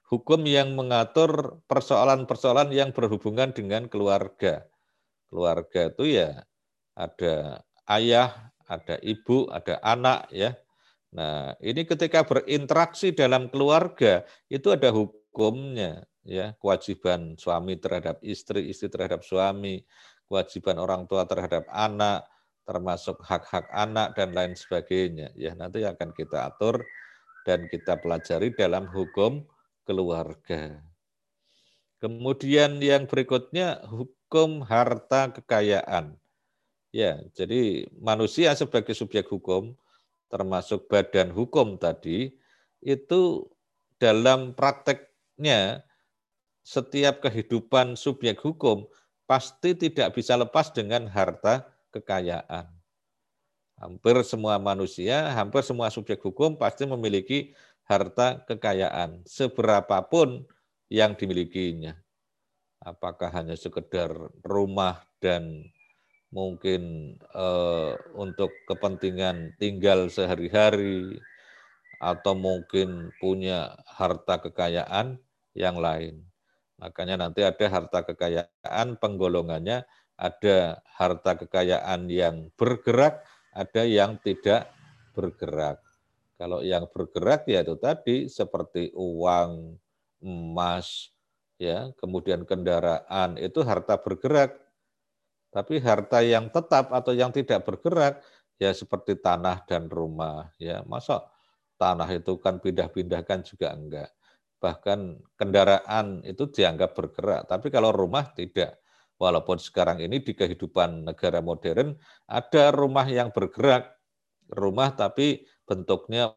Hukum yang mengatur persoalan-persoalan yang berhubungan dengan keluarga. Keluarga itu ya ada ayah, ada ibu, ada anak ya. Nah, ini ketika berinteraksi dalam keluarga itu ada hukumnya ya, kewajiban suami terhadap istri, istri terhadap suami, kewajiban orang tua terhadap anak, termasuk hak-hak anak dan lain sebagainya. Ya, nanti akan kita atur dan kita pelajari dalam hukum keluarga. Kemudian yang berikutnya hukum harta kekayaan. Ya, jadi manusia sebagai subjek hukum termasuk badan hukum tadi, itu dalam prakteknya setiap kehidupan subjek hukum pasti tidak bisa lepas dengan harta kekayaan. Hampir semua manusia, hampir semua subjek hukum pasti memiliki harta kekayaan, seberapapun yang dimilikinya. Apakah hanya sekedar rumah dan mungkin uh, untuk kepentingan tinggal sehari-hari atau mungkin punya harta kekayaan yang lain. Makanya nanti ada harta kekayaan penggolongannya, ada harta kekayaan yang bergerak, ada yang tidak bergerak. Kalau yang bergerak ya itu tadi seperti uang, emas, ya, kemudian kendaraan itu harta bergerak tapi harta yang tetap atau yang tidak bergerak ya seperti tanah dan rumah ya. Masa tanah itu kan pindah-pindahkan juga enggak. Bahkan kendaraan itu dianggap bergerak, tapi kalau rumah tidak. Walaupun sekarang ini di kehidupan negara modern ada rumah yang bergerak, rumah tapi bentuknya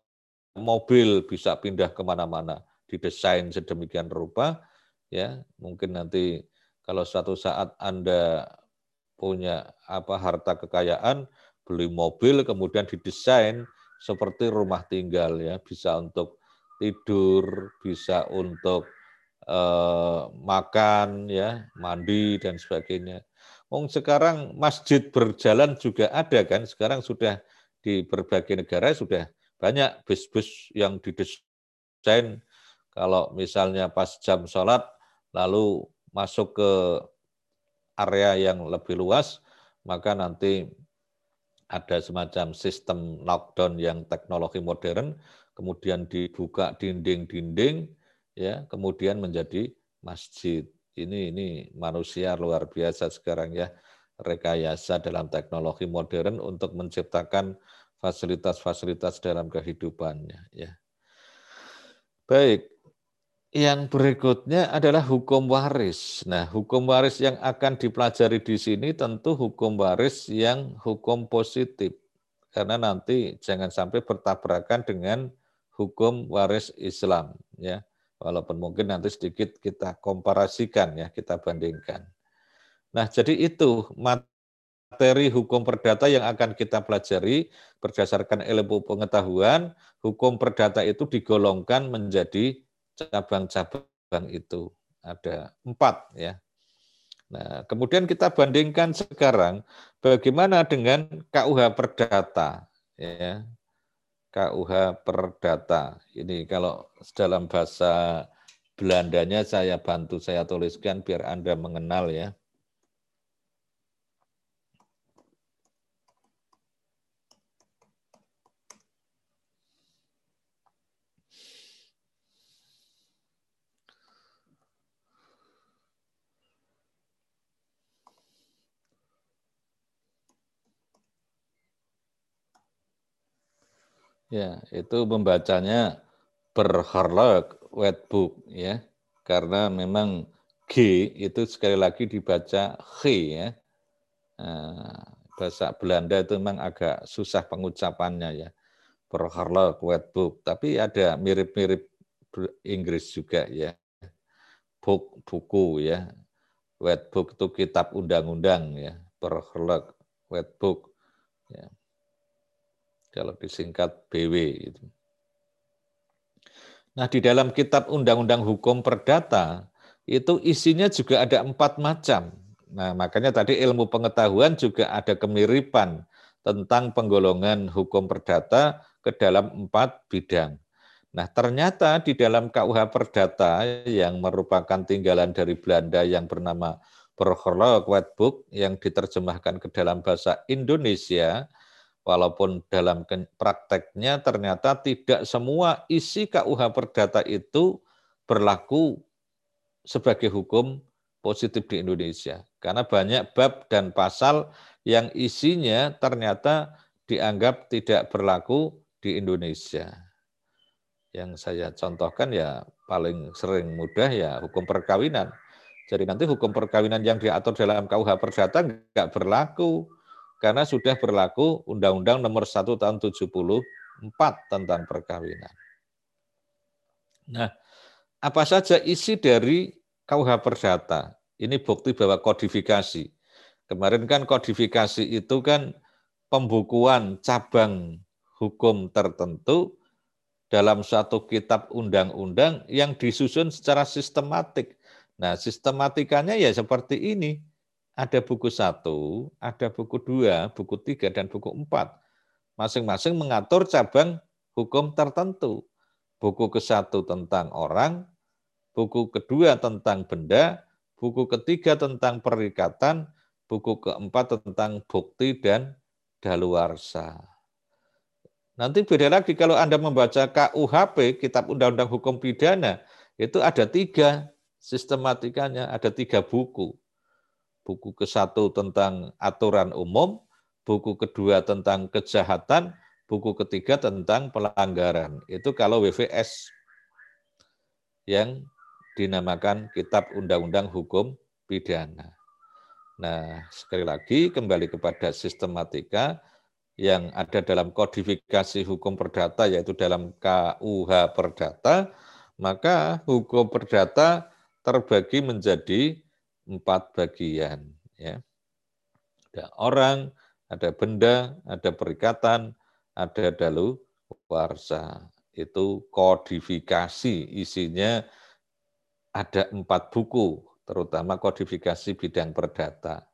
mobil bisa pindah ke mana-mana, didesain sedemikian rupa, ya mungkin nanti kalau suatu saat Anda punya apa harta kekayaan, beli mobil kemudian didesain seperti rumah tinggal ya, bisa untuk tidur, bisa untuk eh, makan ya, mandi dan sebagainya. Wong sekarang masjid berjalan juga ada kan, sekarang sudah di berbagai negara sudah banyak bus-bus yang didesain. Kalau misalnya pas jam sholat lalu masuk ke area yang lebih luas, maka nanti ada semacam sistem lockdown yang teknologi modern, kemudian dibuka dinding-dinding, ya, kemudian menjadi masjid. Ini ini manusia luar biasa sekarang ya, rekayasa dalam teknologi modern untuk menciptakan fasilitas-fasilitas dalam kehidupannya. Ya. Baik, yang berikutnya adalah hukum waris. Nah, hukum waris yang akan dipelajari di sini tentu hukum waris yang hukum positif. Karena nanti jangan sampai bertabrakan dengan hukum waris Islam. ya Walaupun mungkin nanti sedikit kita komparasikan ya, kita bandingkan. Nah, jadi itu materi hukum perdata yang akan kita pelajari berdasarkan ilmu pengetahuan. Hukum perdata itu digolongkan menjadi cabang-cabang itu. Ada empat ya. Nah, kemudian kita bandingkan sekarang bagaimana dengan KUH Perdata. Ya, KUH Perdata. Ini kalau dalam bahasa Belandanya saya bantu saya tuliskan biar Anda mengenal ya. Ya, itu membacanya berharlok wetbook ya. Karena memang G itu sekali lagi dibaca G ya. Nah, bahasa Belanda itu memang agak susah pengucapannya ya. Berharlok wetbook, tapi ada mirip-mirip Inggris juga ya. Book buku ya. Wetbook itu kitab undang-undang ya. Berharlok wetbook ya kalau disingkat BW itu. Nah, di dalam kitab Undang-Undang Hukum Perdata itu isinya juga ada empat macam. Nah, makanya tadi ilmu pengetahuan juga ada kemiripan tentang penggolongan hukum perdata ke dalam empat bidang. Nah, ternyata di dalam KUH Perdata yang merupakan tinggalan dari Belanda yang bernama Prohorlog Wetbook yang diterjemahkan ke dalam bahasa Indonesia, walaupun dalam prakteknya ternyata tidak semua isi KUH Perdata itu berlaku sebagai hukum positif di Indonesia. Karena banyak bab dan pasal yang isinya ternyata dianggap tidak berlaku di Indonesia. Yang saya contohkan ya paling sering mudah ya hukum perkawinan. Jadi nanti hukum perkawinan yang diatur dalam KUH Perdata nggak berlaku karena sudah berlaku Undang-Undang Nomor 1 Tahun 74 tentang perkawinan. Nah, apa saja isi dari KUH Perdata? Ini bukti bahwa kodifikasi. Kemarin kan kodifikasi itu kan pembukuan cabang hukum tertentu dalam suatu kitab undang-undang yang disusun secara sistematik. Nah, sistematikanya ya seperti ini ada buku satu, ada buku dua, buku tiga, dan buku empat. Masing-masing mengatur cabang hukum tertentu. Buku ke satu tentang orang, buku kedua tentang benda, buku ketiga tentang perikatan, buku keempat tentang bukti dan daluarsa. Nanti beda lagi kalau Anda membaca KUHP, Kitab Undang-Undang Hukum Pidana, itu ada tiga sistematikanya, ada tiga buku buku ke satu tentang aturan umum, buku kedua tentang kejahatan, buku ketiga tentang pelanggaran. Itu kalau WVS yang dinamakan Kitab Undang-Undang Hukum Pidana. Nah, sekali lagi kembali kepada sistematika yang ada dalam kodifikasi hukum perdata yaitu dalam KUH Perdata, maka hukum perdata terbagi menjadi empat bagian. Ya. Ada orang, ada benda, ada perikatan, ada dalu warsa. Itu kodifikasi, isinya ada empat buku, terutama kodifikasi bidang perdata.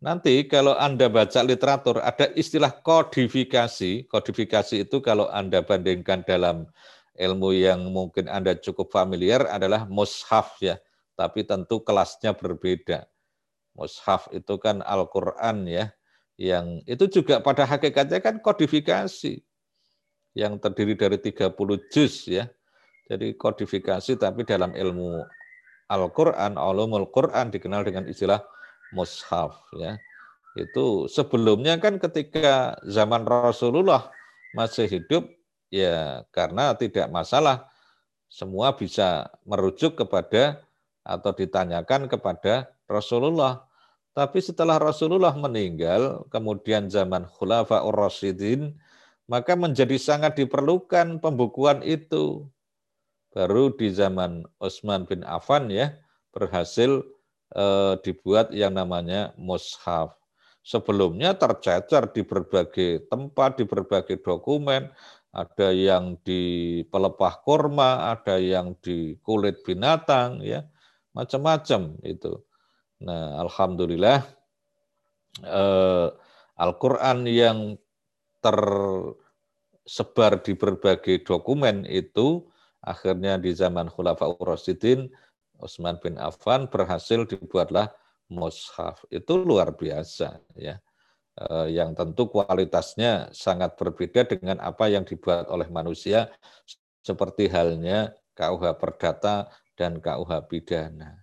Nanti kalau Anda baca literatur, ada istilah kodifikasi. Kodifikasi itu kalau Anda bandingkan dalam ilmu yang mungkin Anda cukup familiar adalah mushaf ya tapi tentu kelasnya berbeda. Mushaf itu kan Al-Quran ya, yang itu juga pada hakikatnya kan kodifikasi yang terdiri dari 30 juz ya. Jadi kodifikasi tapi dalam ilmu Al-Quran, ulumul Quran dikenal dengan istilah mushaf ya. Itu sebelumnya kan ketika zaman Rasulullah masih hidup ya karena tidak masalah semua bisa merujuk kepada atau ditanyakan kepada Rasulullah. Tapi setelah Rasulullah meninggal, kemudian zaman Khulafaur Rasyidin, maka menjadi sangat diperlukan pembukuan itu. Baru di zaman Utsman bin Affan ya berhasil eh, dibuat yang namanya mushaf. Sebelumnya tercecer di berbagai tempat, di berbagai dokumen, ada yang di pelepah kurma, ada yang di kulit binatang, ya macam-macam itu. Nah, alhamdulillah eh, Al-Quran yang tersebar di berbagai dokumen itu akhirnya di zaman Khulafaur Rasidin Utsman bin Affan berhasil dibuatlah mushaf. Itu luar biasa ya. Eh, yang tentu kualitasnya sangat berbeda dengan apa yang dibuat oleh manusia seperti halnya KUH Perdata dan KUH Pidana.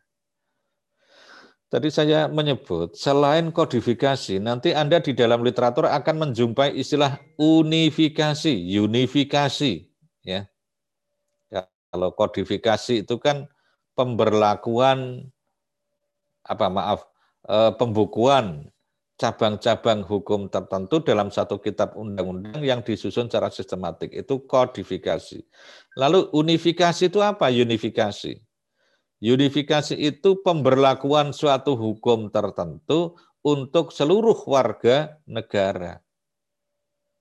Tadi saya menyebut selain kodifikasi, nanti Anda di dalam literatur akan menjumpai istilah unifikasi, unifikasi, ya. Kalau kodifikasi itu kan pemberlakuan apa maaf eh, pembukuan cabang-cabang hukum tertentu dalam satu kitab undang-undang yang disusun secara sistematik itu kodifikasi. Lalu unifikasi itu apa? Unifikasi Unifikasi itu pemberlakuan suatu hukum tertentu untuk seluruh warga negara.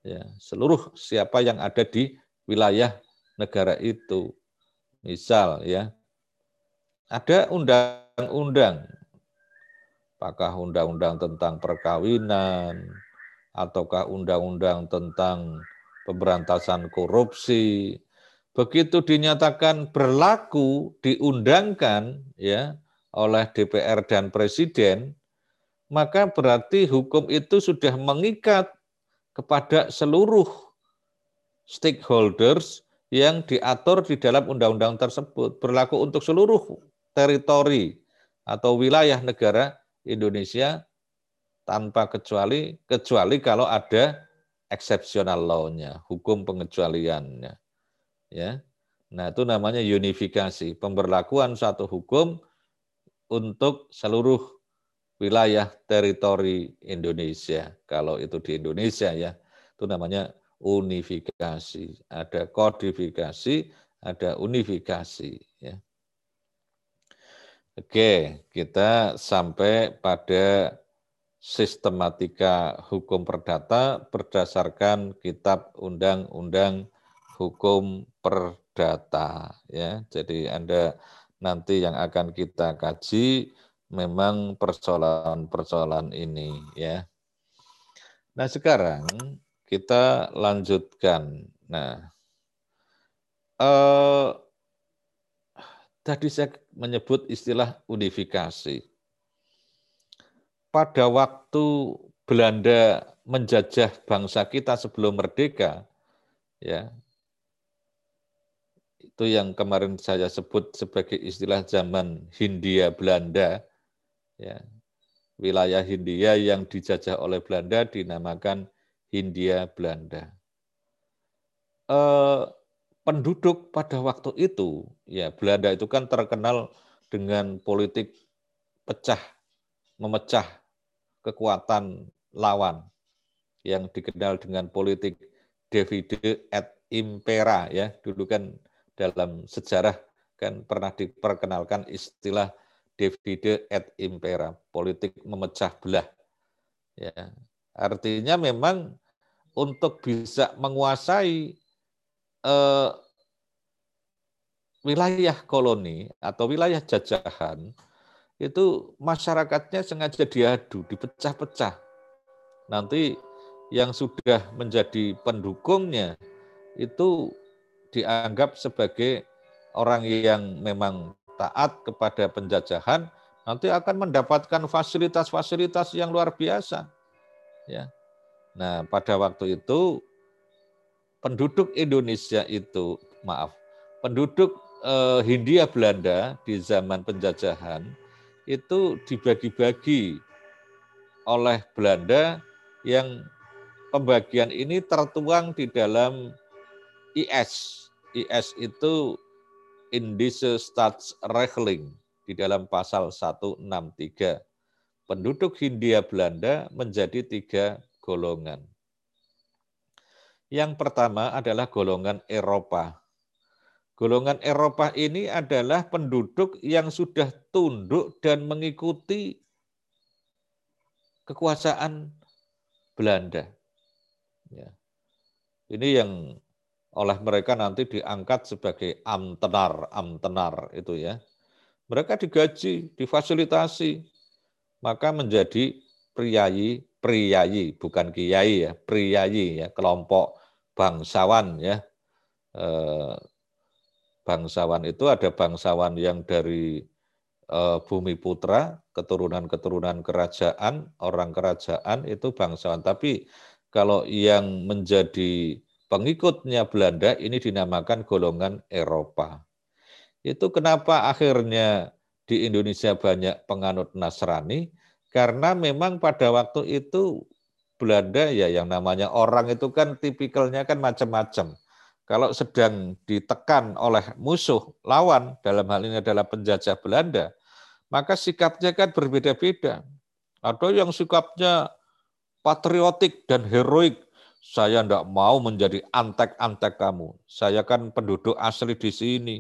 Ya, seluruh siapa yang ada di wilayah negara itu. Misal ya, ada undang-undang, apakah undang-undang tentang perkawinan, ataukah undang-undang tentang pemberantasan korupsi, begitu dinyatakan berlaku diundangkan ya oleh DPR dan presiden maka berarti hukum itu sudah mengikat kepada seluruh stakeholders yang diatur di dalam undang-undang tersebut. Berlaku untuk seluruh teritori atau wilayah negara Indonesia tanpa kecuali kecuali kalau ada exceptional law-nya, hukum pengecualiannya ya. Nah, itu namanya unifikasi, pemberlakuan satu hukum untuk seluruh wilayah teritori Indonesia. Kalau itu di Indonesia ya, itu namanya unifikasi. Ada kodifikasi, ada unifikasi ya. Oke, kita sampai pada sistematika hukum perdata berdasarkan kitab undang-undang hukum perdata ya. Jadi Anda nanti yang akan kita kaji memang persoalan-persoalan ini ya. Nah, sekarang kita lanjutkan. Nah, eh, tadi saya menyebut istilah unifikasi. Pada waktu Belanda menjajah bangsa kita sebelum merdeka, ya itu yang kemarin saya sebut sebagai istilah zaman Hindia Belanda ya. Wilayah Hindia yang dijajah oleh Belanda dinamakan Hindia Belanda. Eh, penduduk pada waktu itu ya Belanda itu kan terkenal dengan politik pecah memecah kekuatan lawan yang dikenal dengan politik divide et impera ya. Dulu kan dalam sejarah kan pernah diperkenalkan istilah divide et impera, politik memecah belah. Ya, artinya memang untuk bisa menguasai eh, wilayah koloni atau wilayah jajahan itu masyarakatnya sengaja diadu, dipecah-pecah. Nanti yang sudah menjadi pendukungnya itu dianggap sebagai orang yang memang taat kepada penjajahan nanti akan mendapatkan fasilitas-fasilitas yang luar biasa. Ya. Nah, pada waktu itu penduduk Indonesia itu, maaf, penduduk eh, Hindia Belanda di zaman penjajahan itu dibagi-bagi oleh Belanda yang pembagian ini tertuang di dalam IS IS itu Indische Staatsregeling di dalam pasal 163. Penduduk Hindia Belanda menjadi tiga golongan. Yang pertama adalah golongan Eropa. Golongan Eropa ini adalah penduduk yang sudah tunduk dan mengikuti kekuasaan Belanda. Ya. Ini yang oleh mereka nanti diangkat sebagai amtenar, amtenar itu ya. Mereka digaji, difasilitasi, maka menjadi priayi, priayi, bukan kiai ya, priayi ya, kelompok bangsawan ya. Eh, bangsawan itu ada bangsawan yang dari uh, bumi putra, keturunan-keturunan kerajaan, orang kerajaan itu bangsawan. Tapi kalau yang menjadi pengikutnya Belanda ini dinamakan golongan Eropa. Itu kenapa akhirnya di Indonesia banyak penganut Nasrani karena memang pada waktu itu Belanda ya yang namanya orang itu kan tipikalnya kan macam-macam kalau sedang ditekan oleh musuh lawan, dalam hal ini adalah penjajah Belanda, maka sikapnya kan berbeda-beda. Ada yang sikapnya patriotik dan heroik. Saya tidak mau menjadi antek-antek kamu. Saya kan penduduk asli di sini.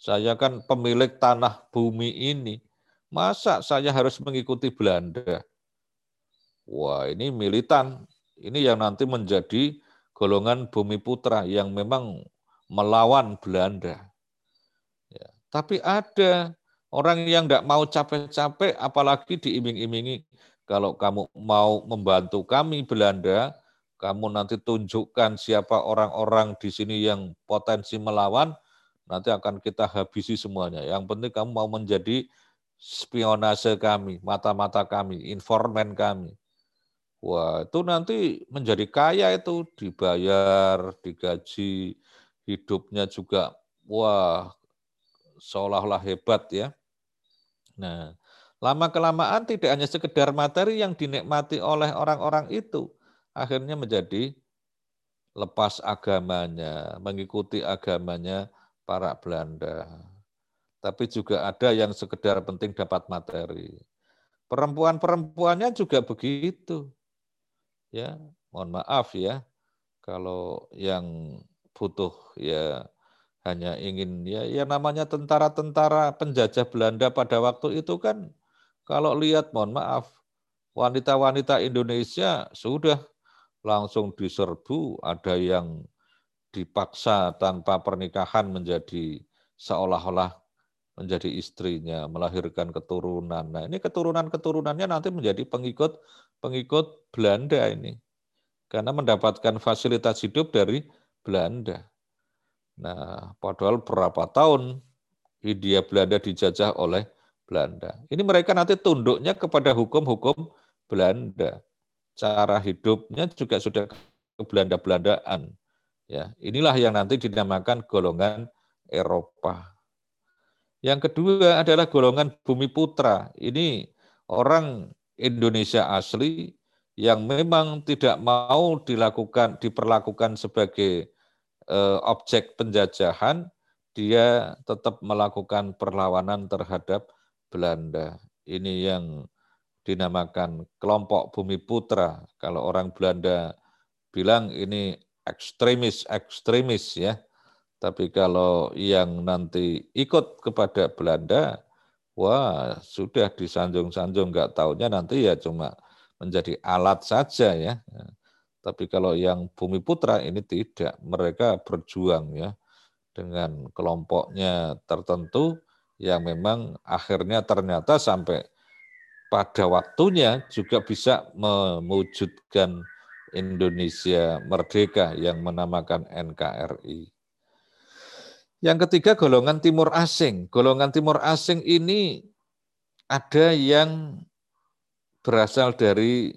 Saya kan pemilik tanah bumi ini. Masa saya harus mengikuti Belanda? Wah, ini militan. Ini yang nanti menjadi golongan bumi putra yang memang melawan Belanda. Ya. Tapi ada orang yang tidak mau capek-capek, apalagi diiming-imingi, kalau kamu mau membantu kami Belanda, kamu nanti tunjukkan siapa orang-orang di sini yang potensi melawan, nanti akan kita habisi semuanya. Yang penting kamu mau menjadi spionase kami, mata-mata kami, informan kami. Wah, itu nanti menjadi kaya itu, dibayar, digaji, hidupnya juga wah seolah-olah hebat ya. Nah, lama-kelamaan tidak hanya sekedar materi yang dinikmati oleh orang-orang itu, akhirnya menjadi lepas agamanya, mengikuti agamanya para Belanda. Tapi juga ada yang sekedar penting dapat materi. Perempuan-perempuannya juga begitu ya mohon maaf ya kalau yang butuh ya hanya ingin ya ya namanya tentara-tentara penjajah Belanda pada waktu itu kan kalau lihat mohon maaf wanita-wanita Indonesia sudah langsung diserbu ada yang dipaksa tanpa pernikahan menjadi seolah-olah menjadi istrinya, melahirkan keturunan. Nah, ini keturunan-keturunannya nanti menjadi pengikut pengikut Belanda ini. Karena mendapatkan fasilitas hidup dari Belanda. Nah, padahal berapa tahun Hindia Belanda dijajah oleh Belanda. Ini mereka nanti tunduknya kepada hukum-hukum Belanda. Cara hidupnya juga sudah ke Belanda-Belandaan. Ya, inilah yang nanti dinamakan golongan Eropa. Yang kedua adalah golongan bumi putra. Ini orang Indonesia asli yang memang tidak mau dilakukan diperlakukan sebagai eh, objek penjajahan, dia tetap melakukan perlawanan terhadap Belanda. Ini yang dinamakan kelompok bumi putra. Kalau orang Belanda bilang ini ekstremis ekstremis ya tapi kalau yang nanti ikut kepada Belanda, wah sudah disanjung-sanjung, nggak tahunya nanti ya cuma menjadi alat saja ya. Tapi kalau yang Bumi Putra ini tidak, mereka berjuang ya dengan kelompoknya tertentu yang memang akhirnya ternyata sampai pada waktunya juga bisa mewujudkan Indonesia merdeka yang menamakan NKRI. Yang ketiga golongan timur asing. Golongan timur asing ini ada yang berasal dari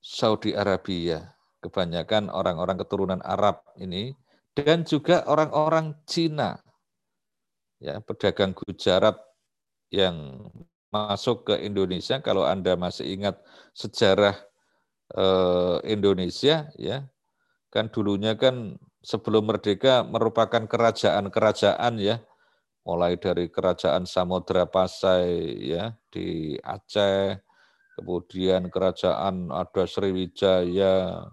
Saudi Arabia. Kebanyakan orang-orang keturunan Arab ini dan juga orang-orang Cina. Ya, pedagang Gujarat yang masuk ke Indonesia kalau Anda masih ingat sejarah eh, Indonesia ya. Kan dulunya kan sebelum merdeka merupakan kerajaan-kerajaan ya, mulai dari kerajaan Samudra Pasai ya di Aceh, kemudian kerajaan ada Sriwijaya,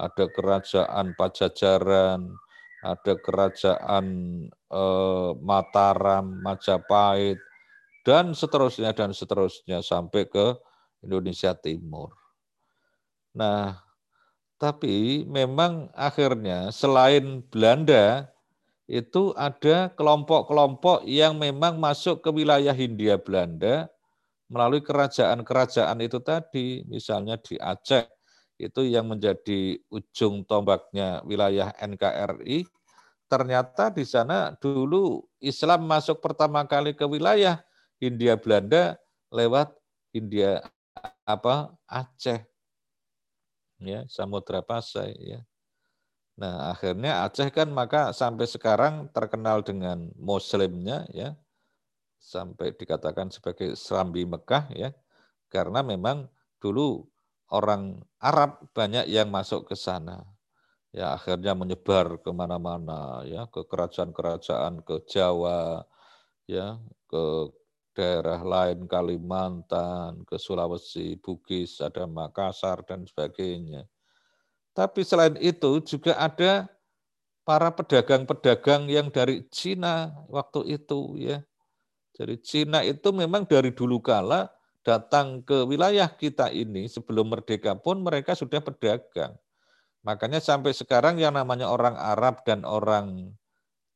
ada kerajaan Pajajaran, ada kerajaan eh, Mataram, Majapahit, dan seterusnya dan seterusnya sampai ke Indonesia Timur. Nah, tapi memang akhirnya selain Belanda itu ada kelompok-kelompok yang memang masuk ke wilayah Hindia Belanda melalui kerajaan-kerajaan itu tadi, misalnya di Aceh, itu yang menjadi ujung tombaknya wilayah NKRI, ternyata di sana dulu Islam masuk pertama kali ke wilayah Hindia Belanda lewat Hindia apa Aceh. Ya Samudra Pasai ya. Nah akhirnya Aceh kan maka sampai sekarang terkenal dengan muslimnya ya. Sampai dikatakan sebagai Serambi Mekah ya. Karena memang dulu orang Arab banyak yang masuk ke sana. Ya akhirnya menyebar ke mana-mana ya. Ke kerajaan-kerajaan ke Jawa ya. Ke daerah lain Kalimantan, ke Sulawesi, Bugis, ada Makassar dan sebagainya. Tapi selain itu juga ada para pedagang-pedagang yang dari Cina waktu itu ya. Jadi Cina itu memang dari dulu kala datang ke wilayah kita ini sebelum merdeka pun mereka sudah pedagang. Makanya sampai sekarang yang namanya orang Arab dan orang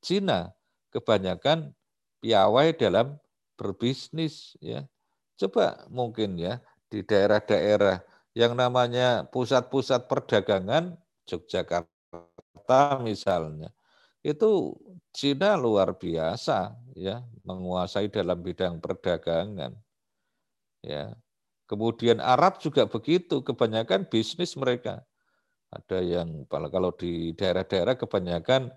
Cina kebanyakan piawai dalam berbisnis ya. Coba mungkin ya di daerah-daerah yang namanya pusat-pusat perdagangan Yogyakarta misalnya itu Cina luar biasa ya menguasai dalam bidang perdagangan ya. Kemudian Arab juga begitu kebanyakan bisnis mereka. Ada yang kalau di daerah-daerah kebanyakan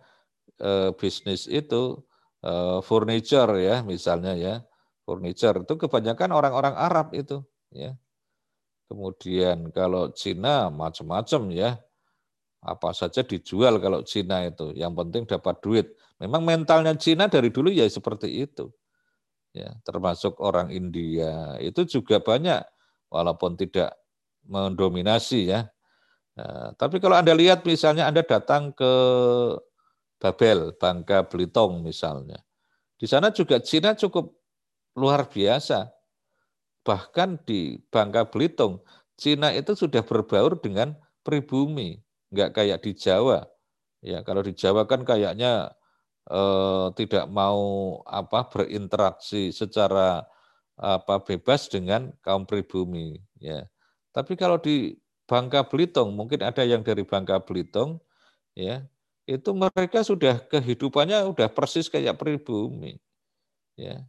eh, bisnis itu eh, furniture ya misalnya ya furniture itu kebanyakan orang-orang Arab itu ya. Kemudian kalau Cina macam-macam ya. Apa saja dijual kalau Cina itu, yang penting dapat duit. Memang mentalnya Cina dari dulu ya seperti itu. Ya, termasuk orang India itu juga banyak walaupun tidak mendominasi ya. Nah, tapi kalau Anda lihat misalnya Anda datang ke Babel, Bangka Belitung misalnya. Di sana juga Cina cukup luar biasa. Bahkan di Bangka Belitung, Cina itu sudah berbaur dengan pribumi, nggak kayak di Jawa. Ya, kalau di Jawa kan kayaknya eh, tidak mau apa berinteraksi secara apa bebas dengan kaum pribumi. Ya, tapi kalau di Bangka Belitung, mungkin ada yang dari Bangka Belitung, ya itu mereka sudah kehidupannya sudah persis kayak pribumi. Ya,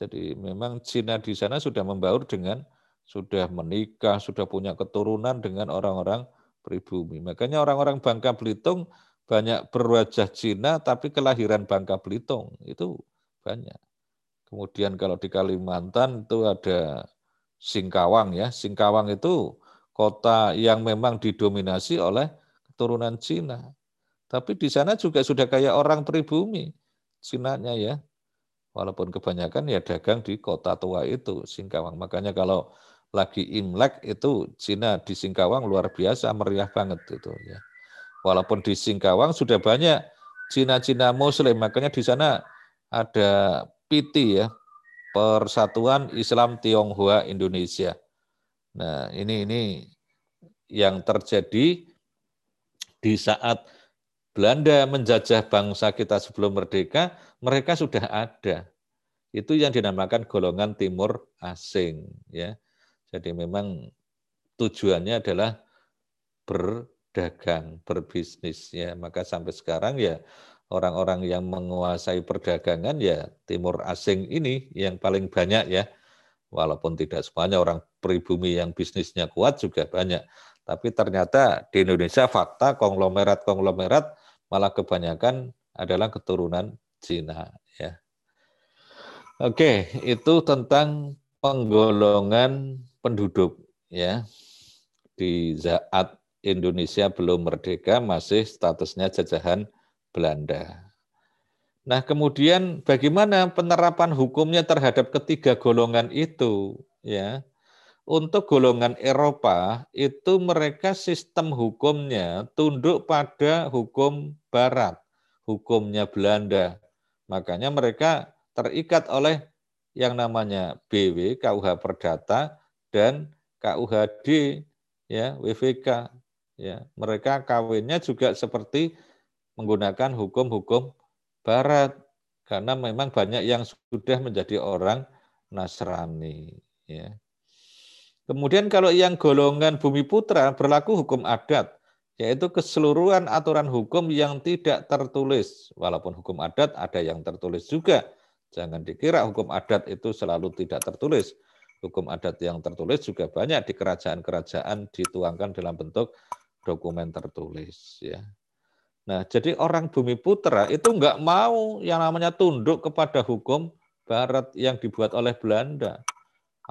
jadi memang Cina di sana sudah membaur dengan sudah menikah, sudah punya keturunan dengan orang-orang pribumi. Makanya orang-orang Bangka Belitung banyak berwajah Cina tapi kelahiran Bangka Belitung itu banyak. Kemudian kalau di Kalimantan itu ada Singkawang ya. Singkawang itu kota yang memang didominasi oleh keturunan Cina. Tapi di sana juga sudah kayak orang pribumi Cina-nya ya. Walaupun kebanyakan ya dagang di kota tua itu, Singkawang. Makanya kalau lagi Imlek itu Cina di Singkawang luar biasa meriah banget itu ya. Walaupun di Singkawang sudah banyak Cina-Cina Muslim, makanya di sana ada PT ya, Persatuan Islam Tionghoa Indonesia. Nah, ini ini yang terjadi di saat Belanda menjajah bangsa kita sebelum merdeka, mereka sudah ada. Itu yang dinamakan golongan timur asing. ya. Jadi memang tujuannya adalah berdagang, berbisnis. ya. Maka sampai sekarang ya orang-orang yang menguasai perdagangan ya timur asing ini yang paling banyak ya. Walaupun tidak semuanya orang pribumi yang bisnisnya kuat juga banyak. Tapi ternyata di Indonesia fakta konglomerat-konglomerat malah kebanyakan adalah keturunan Cina ya. Oke, itu tentang penggolongan penduduk ya. Di saat Indonesia belum merdeka masih statusnya jajahan Belanda. Nah, kemudian bagaimana penerapan hukumnya terhadap ketiga golongan itu ya? Untuk golongan Eropa itu mereka sistem hukumnya tunduk pada hukum barat, hukumnya Belanda. Makanya mereka terikat oleh yang namanya BW KUH Perdata dan KUHD ya WVK ya. Mereka kawinnya juga seperti menggunakan hukum-hukum barat karena memang banyak yang sudah menjadi orang Nasrani ya. Kemudian kalau yang golongan bumi putra berlaku hukum adat, yaitu keseluruhan aturan hukum yang tidak tertulis. Walaupun hukum adat ada yang tertulis juga. Jangan dikira hukum adat itu selalu tidak tertulis. Hukum adat yang tertulis juga banyak di kerajaan-kerajaan dituangkan dalam bentuk dokumen tertulis. Ya. Nah, jadi orang bumi putra itu enggak mau yang namanya tunduk kepada hukum barat yang dibuat oleh Belanda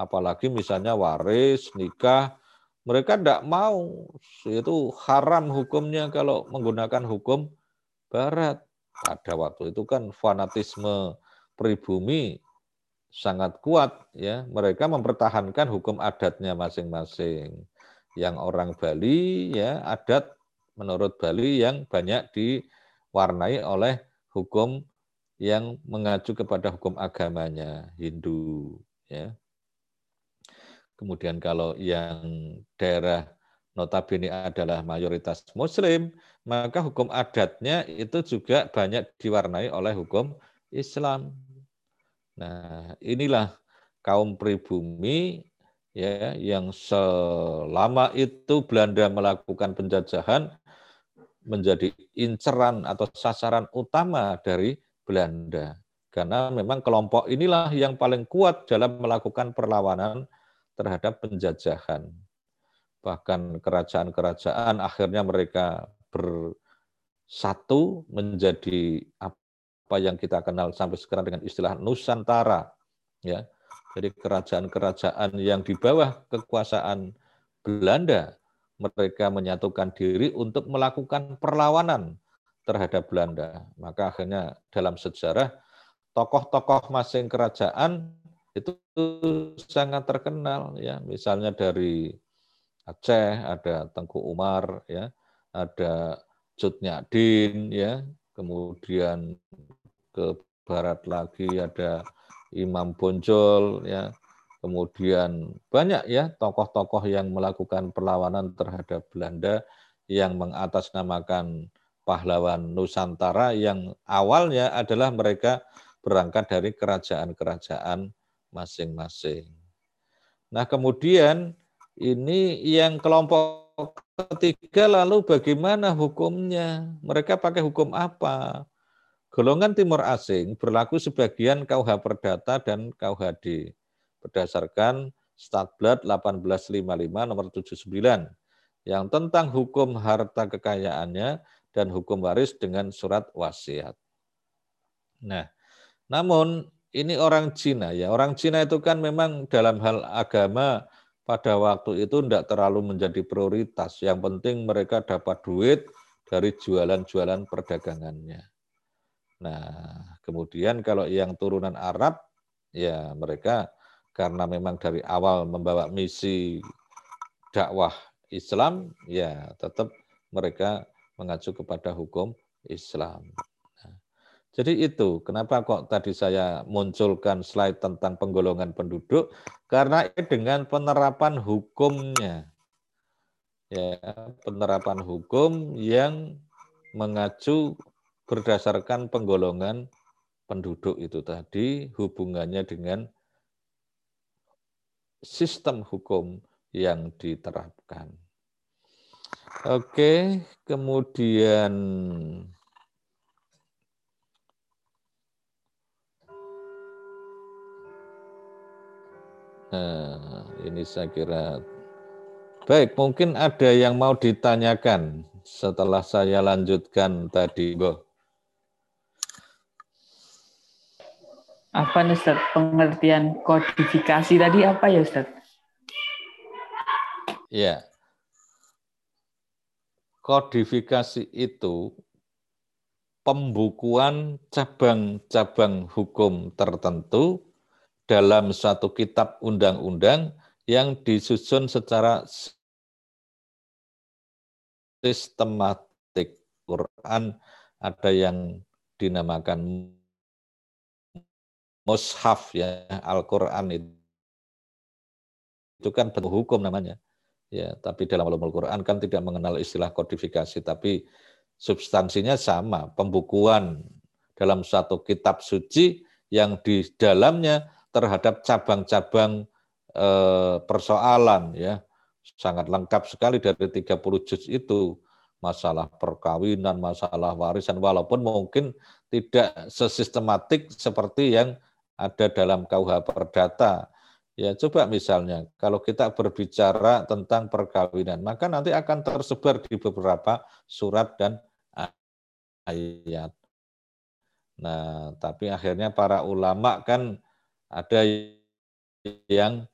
apalagi misalnya waris, nikah, mereka tidak mau. Itu haram hukumnya kalau menggunakan hukum barat. Pada waktu itu kan fanatisme pribumi sangat kuat ya. Mereka mempertahankan hukum adatnya masing-masing. Yang orang Bali ya adat menurut Bali yang banyak diwarnai oleh hukum yang mengacu kepada hukum agamanya Hindu ya. Kemudian kalau yang daerah notabene adalah mayoritas muslim, maka hukum adatnya itu juga banyak diwarnai oleh hukum Islam. Nah, inilah kaum pribumi ya yang selama itu Belanda melakukan penjajahan menjadi inceran atau sasaran utama dari Belanda. Karena memang kelompok inilah yang paling kuat dalam melakukan perlawanan terhadap penjajahan. Bahkan kerajaan-kerajaan akhirnya mereka bersatu menjadi apa yang kita kenal sampai sekarang dengan istilah Nusantara. Ya, jadi kerajaan-kerajaan yang di bawah kekuasaan Belanda, mereka menyatukan diri untuk melakukan perlawanan terhadap Belanda. Maka akhirnya dalam sejarah tokoh-tokoh masing kerajaan itu sangat terkenal ya. Misalnya dari Aceh ada Tengku Umar ya. Ada Cut Nyadin ya. Kemudian ke barat lagi ada Imam Bonjol ya. Kemudian banyak ya tokoh-tokoh yang melakukan perlawanan terhadap Belanda yang mengatasnamakan pahlawan Nusantara yang awalnya adalah mereka berangkat dari kerajaan-kerajaan masing-masing. Nah, kemudian ini yang kelompok ketiga lalu bagaimana hukumnya? Mereka pakai hukum apa? Golongan timur asing berlaku sebagian KUH Perdata dan KUHD berdasarkan Statblad 1855 nomor 79 yang tentang hukum harta kekayaannya dan hukum waris dengan surat wasiat. Nah, namun ini orang Cina ya. Orang Cina itu kan memang dalam hal agama pada waktu itu tidak terlalu menjadi prioritas. Yang penting mereka dapat duit dari jualan-jualan perdagangannya. Nah, kemudian kalau yang turunan Arab, ya mereka karena memang dari awal membawa misi dakwah Islam, ya tetap mereka mengacu kepada hukum Islam. Jadi itu, kenapa kok tadi saya munculkan slide tentang penggolongan penduduk? Karena dengan penerapan hukumnya. Ya, penerapan hukum yang mengacu berdasarkan penggolongan penduduk itu tadi hubungannya dengan sistem hukum yang diterapkan. Oke, kemudian Nah, ini saya kira baik. Mungkin ada yang mau ditanyakan setelah saya lanjutkan tadi, Bo. Apa nih Ustaz? Pengertian kodifikasi tadi apa ya Ustaz? Ya. Kodifikasi itu pembukuan cabang-cabang hukum tertentu dalam satu kitab undang-undang yang disusun secara sistematik. Quran ada yang dinamakan mushaf ya Al-Qur'an itu itu kan bentuk hukum namanya. Ya, tapi dalam ulumul Quran kan tidak mengenal istilah kodifikasi, tapi substansinya sama, pembukuan dalam satu kitab suci yang di dalamnya terhadap cabang-cabang eh, persoalan ya. Sangat lengkap sekali dari 30 juz itu. Masalah perkawinan, masalah warisan walaupun mungkin tidak sesistematik seperti yang ada dalam KUH Perdata. Ya, coba misalnya kalau kita berbicara tentang perkawinan, maka nanti akan tersebar di beberapa surat dan ayat. Nah, tapi akhirnya para ulama kan ada yang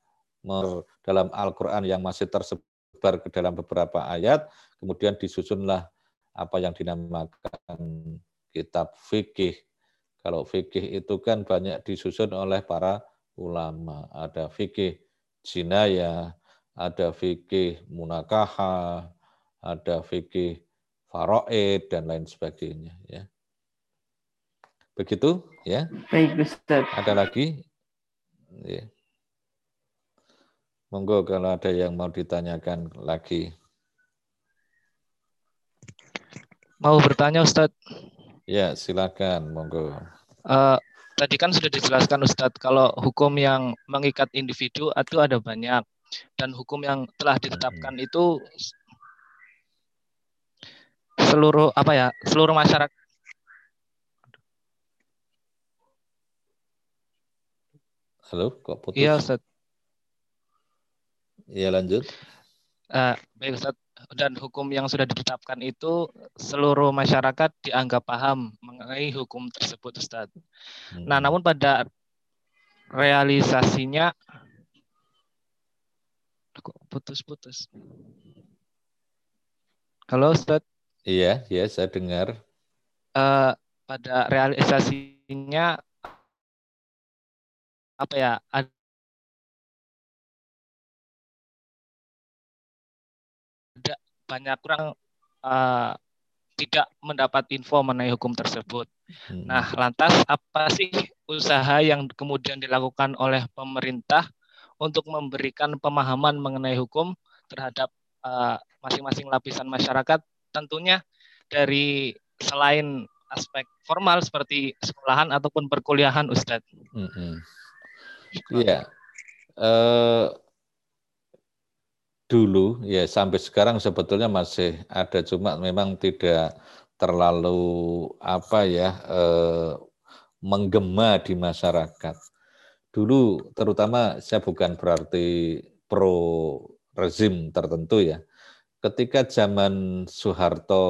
dalam Al-Quran yang masih tersebar ke dalam beberapa ayat, kemudian disusunlah apa yang dinamakan kitab fikih. Kalau fikih itu kan banyak disusun oleh para ulama. Ada fikih jinaya, ada fikih munakaha, ada fikih faraid dan lain sebagainya ya. Begitu ya. Baik, Ustaz. Ada lagi? Ya. Monggo kalau ada yang mau ditanyakan lagi. Mau bertanya Ustadz? Ya, silakan, monggo. Uh, tadi kan sudah dijelaskan Ustadz kalau hukum yang mengikat individu itu ada banyak dan hukum yang telah ditetapkan itu seluruh apa ya seluruh masyarakat Halo, kok putus? Iya, Ustaz. Iya, lanjut. Uh, baik, Ustaz dan hukum yang sudah ditetapkan itu seluruh masyarakat dianggap paham mengenai hukum tersebut Ustaz. Hmm. Nah, namun pada realisasinya kok putus-putus. Halo Ustaz. Iya, iya saya dengar. Uh, pada realisasinya apa ya? Ada banyak orang uh, tidak mendapat info mengenai hukum tersebut. Hmm. Nah, lantas apa sih usaha yang kemudian dilakukan oleh pemerintah untuk memberikan pemahaman mengenai hukum terhadap uh, masing-masing lapisan masyarakat? Tentunya dari selain aspek formal seperti sekolahan ataupun perkuliahan, Ustadz. Hmm. Iya. Uh, dulu ya sampai sekarang sebetulnya masih ada cuma memang tidak terlalu apa ya eh, menggema di masyarakat. Dulu terutama saya bukan berarti pro rezim tertentu ya. Ketika zaman Soeharto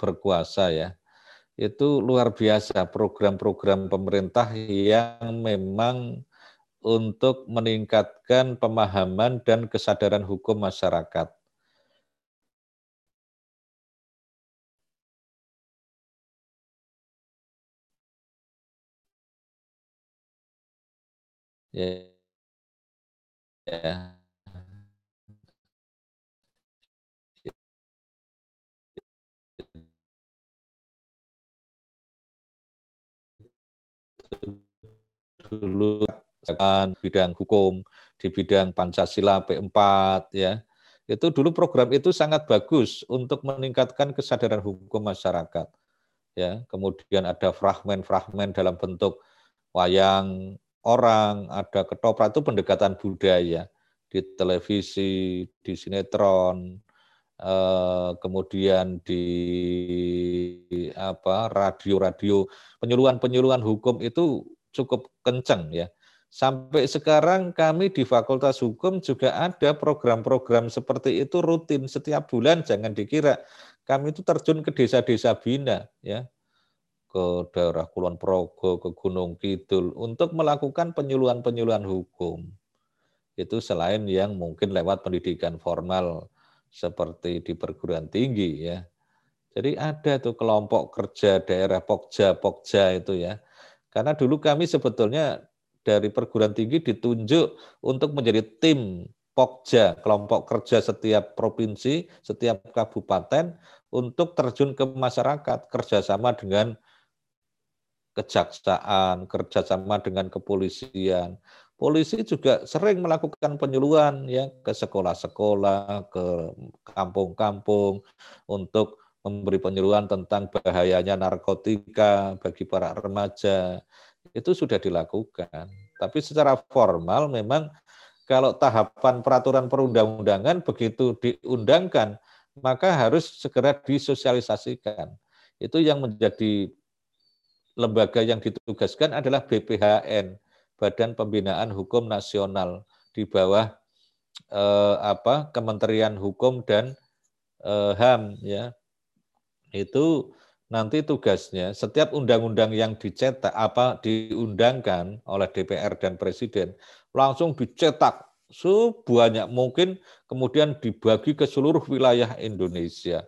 berkuasa ya, itu luar biasa program-program pemerintah yang memang untuk meningkatkan pemahaman dan kesadaran hukum masyarakat. Ya. ya. dulu bidang hukum, di bidang Pancasila P4 ya. Itu dulu program itu sangat bagus untuk meningkatkan kesadaran hukum masyarakat. Ya, kemudian ada fragmen-fragmen dalam bentuk wayang orang, ada ketoprak itu pendekatan budaya di televisi, di sinetron, eh, kemudian di apa radio-radio penyuluhan-penyuluhan hukum itu cukup kencang ya Sampai sekarang kami di Fakultas Hukum juga ada program-program seperti itu rutin setiap bulan. Jangan dikira kami itu terjun ke desa-desa bina, ya, ke daerah Kulon Progo, ke Gunung Kidul untuk melakukan penyuluhan-penyuluhan hukum. Itu selain yang mungkin lewat pendidikan formal seperti di perguruan tinggi, ya. Jadi ada tuh kelompok kerja daerah Pokja, Pokja itu ya. Karena dulu kami sebetulnya dari perguruan tinggi ditunjuk untuk menjadi tim Pokja, kelompok kerja setiap provinsi, setiap kabupaten untuk terjun ke masyarakat, kerjasama dengan kejaksaan, kerjasama dengan kepolisian. Polisi juga sering melakukan penyuluhan ya ke sekolah-sekolah, ke kampung-kampung untuk memberi penyuluhan tentang bahayanya narkotika bagi para remaja. Itu sudah dilakukan. Tapi secara formal memang kalau tahapan peraturan perundang-undangan begitu diundangkan, maka harus segera disosialisasikan. Itu yang menjadi lembaga yang ditugaskan adalah BPHN, Badan Pembinaan Hukum Nasional di bawah eh, apa Kementerian Hukum dan eh, HAM ya. Itu nanti tugasnya setiap undang-undang yang dicetak apa diundangkan oleh DPR dan Presiden langsung dicetak sebanyak mungkin kemudian dibagi ke seluruh wilayah Indonesia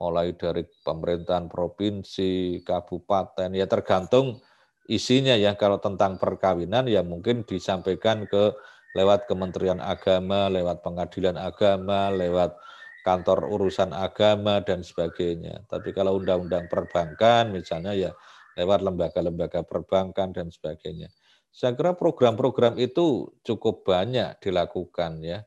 mulai dari pemerintahan provinsi, kabupaten, ya tergantung isinya ya. Kalau tentang perkawinan ya mungkin disampaikan ke lewat Kementerian Agama, lewat Pengadilan Agama, lewat kantor urusan agama dan sebagainya. Tapi kalau undang-undang perbankan misalnya ya lewat lembaga-lembaga perbankan dan sebagainya. Saya kira program-program itu cukup banyak dilakukan ya.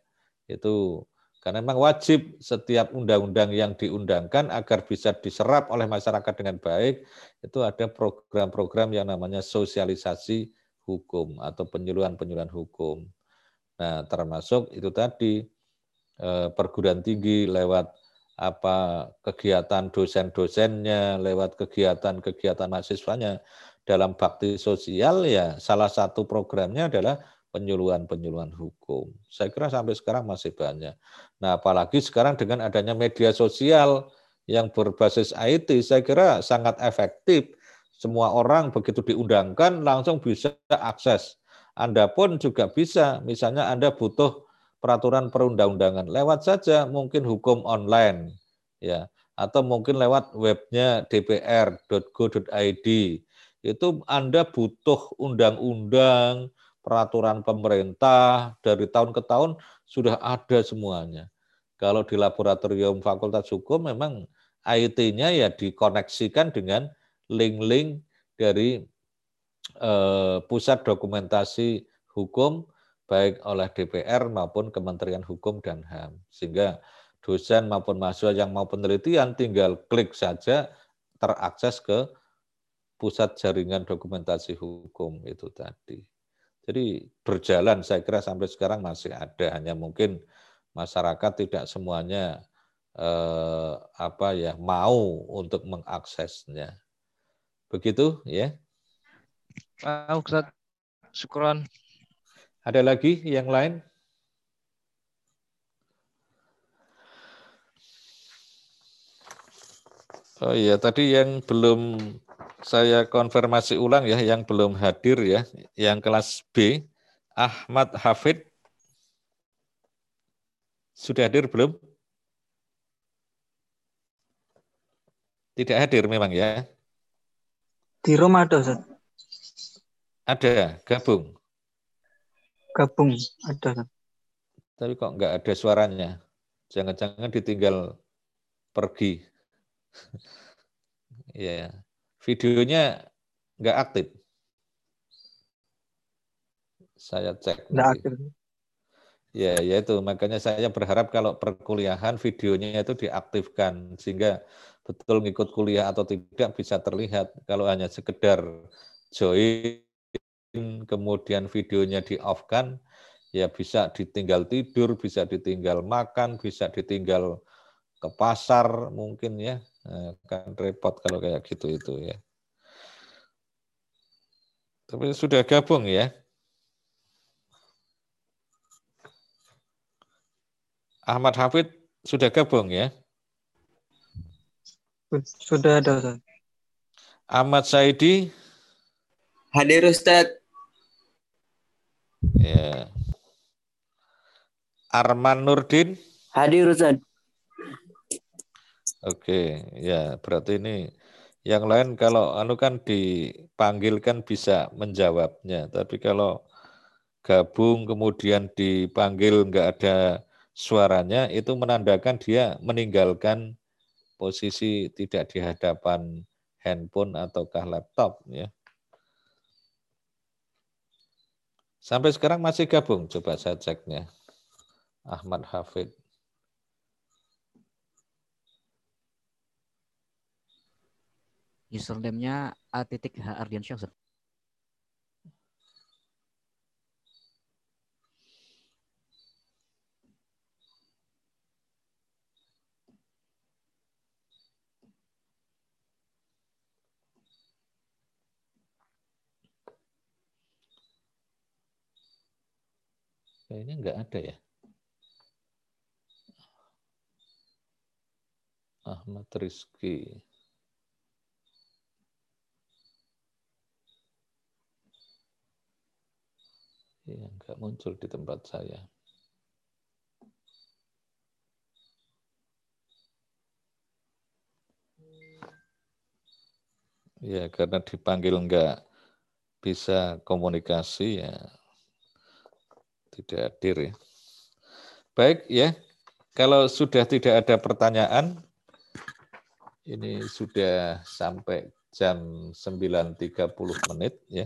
Itu karena memang wajib setiap undang-undang yang diundangkan agar bisa diserap oleh masyarakat dengan baik, itu ada program-program yang namanya sosialisasi hukum atau penyuluhan-penyuluhan hukum. Nah, termasuk itu tadi perguruan tinggi lewat apa kegiatan dosen-dosennya, lewat kegiatan-kegiatan mahasiswanya dalam bakti sosial ya salah satu programnya adalah penyuluhan-penyuluhan hukum. Saya kira sampai sekarang masih banyak. Nah, apalagi sekarang dengan adanya media sosial yang berbasis IT, saya kira sangat efektif. Semua orang begitu diundangkan langsung bisa akses. Anda pun juga bisa, misalnya Anda butuh peraturan perundang-undangan, lewat saja mungkin hukum online, ya, atau mungkin lewat webnya dpr.go.id. Itu Anda butuh undang-undang, peraturan pemerintah dari tahun ke tahun sudah ada semuanya. Kalau di laboratorium Fakultas Hukum memang IT-nya ya dikoneksikan dengan link-link dari eh, pusat dokumentasi hukum baik oleh DPR maupun Kementerian Hukum dan HAM. Sehingga dosen maupun mahasiswa yang mau penelitian tinggal klik saja terakses ke pusat jaringan dokumentasi hukum itu tadi. Jadi berjalan saya kira sampai sekarang masih ada, hanya mungkin masyarakat tidak semuanya eh, apa ya mau untuk mengaksesnya. Begitu ya. Pak Ustaz, syukron. Ada lagi yang lain? Oh iya, tadi yang belum saya konfirmasi ulang ya yang belum hadir ya, yang kelas B, Ahmad Hafid. Sudah hadir belum? Tidak hadir memang ya. Di rumah ada, Ustaz. Ada, gabung. Gabung, ada. Tapi kok nggak ada suaranya? Jangan-jangan ditinggal pergi. *laughs* ya. Videonya nggak aktif. Saya cek. Nggak aktif. Ya, ya itu makanya saya berharap kalau perkuliahan videonya itu diaktifkan sehingga betul ngikut kuliah atau tidak bisa terlihat. Kalau hanya sekedar join kemudian videonya di off kan, ya bisa ditinggal tidur, bisa ditinggal makan, bisa ditinggal ke pasar mungkin ya. Nah, kan repot kalau kayak gitu itu ya. Tapi sudah gabung ya. Ahmad Hafid sudah gabung ya? Sudah ada. Ahmad Saidi? Hadir, Ustaz. Ya. Arman Nurdin? Hadir, Ustaz. Oke, ya berarti ini yang lain kalau anu kan dipanggil kan bisa menjawabnya, tapi kalau gabung kemudian dipanggil nggak ada suaranya itu menandakan dia meninggalkan posisi tidak di hadapan handphone ataukah laptop ya. Sampai sekarang masih gabung, coba saya ceknya. Ahmad Hafid. Username-nya A titik H Ardiansyah Kayaknya nggak ada ya. Ahmad Rizki. Ya, nggak muncul di tempat saya. Ya, karena dipanggil nggak bisa komunikasi ya tidak hadir ya. Baik ya, kalau sudah tidak ada pertanyaan, ini sudah sampai jam 9.30 menit ya.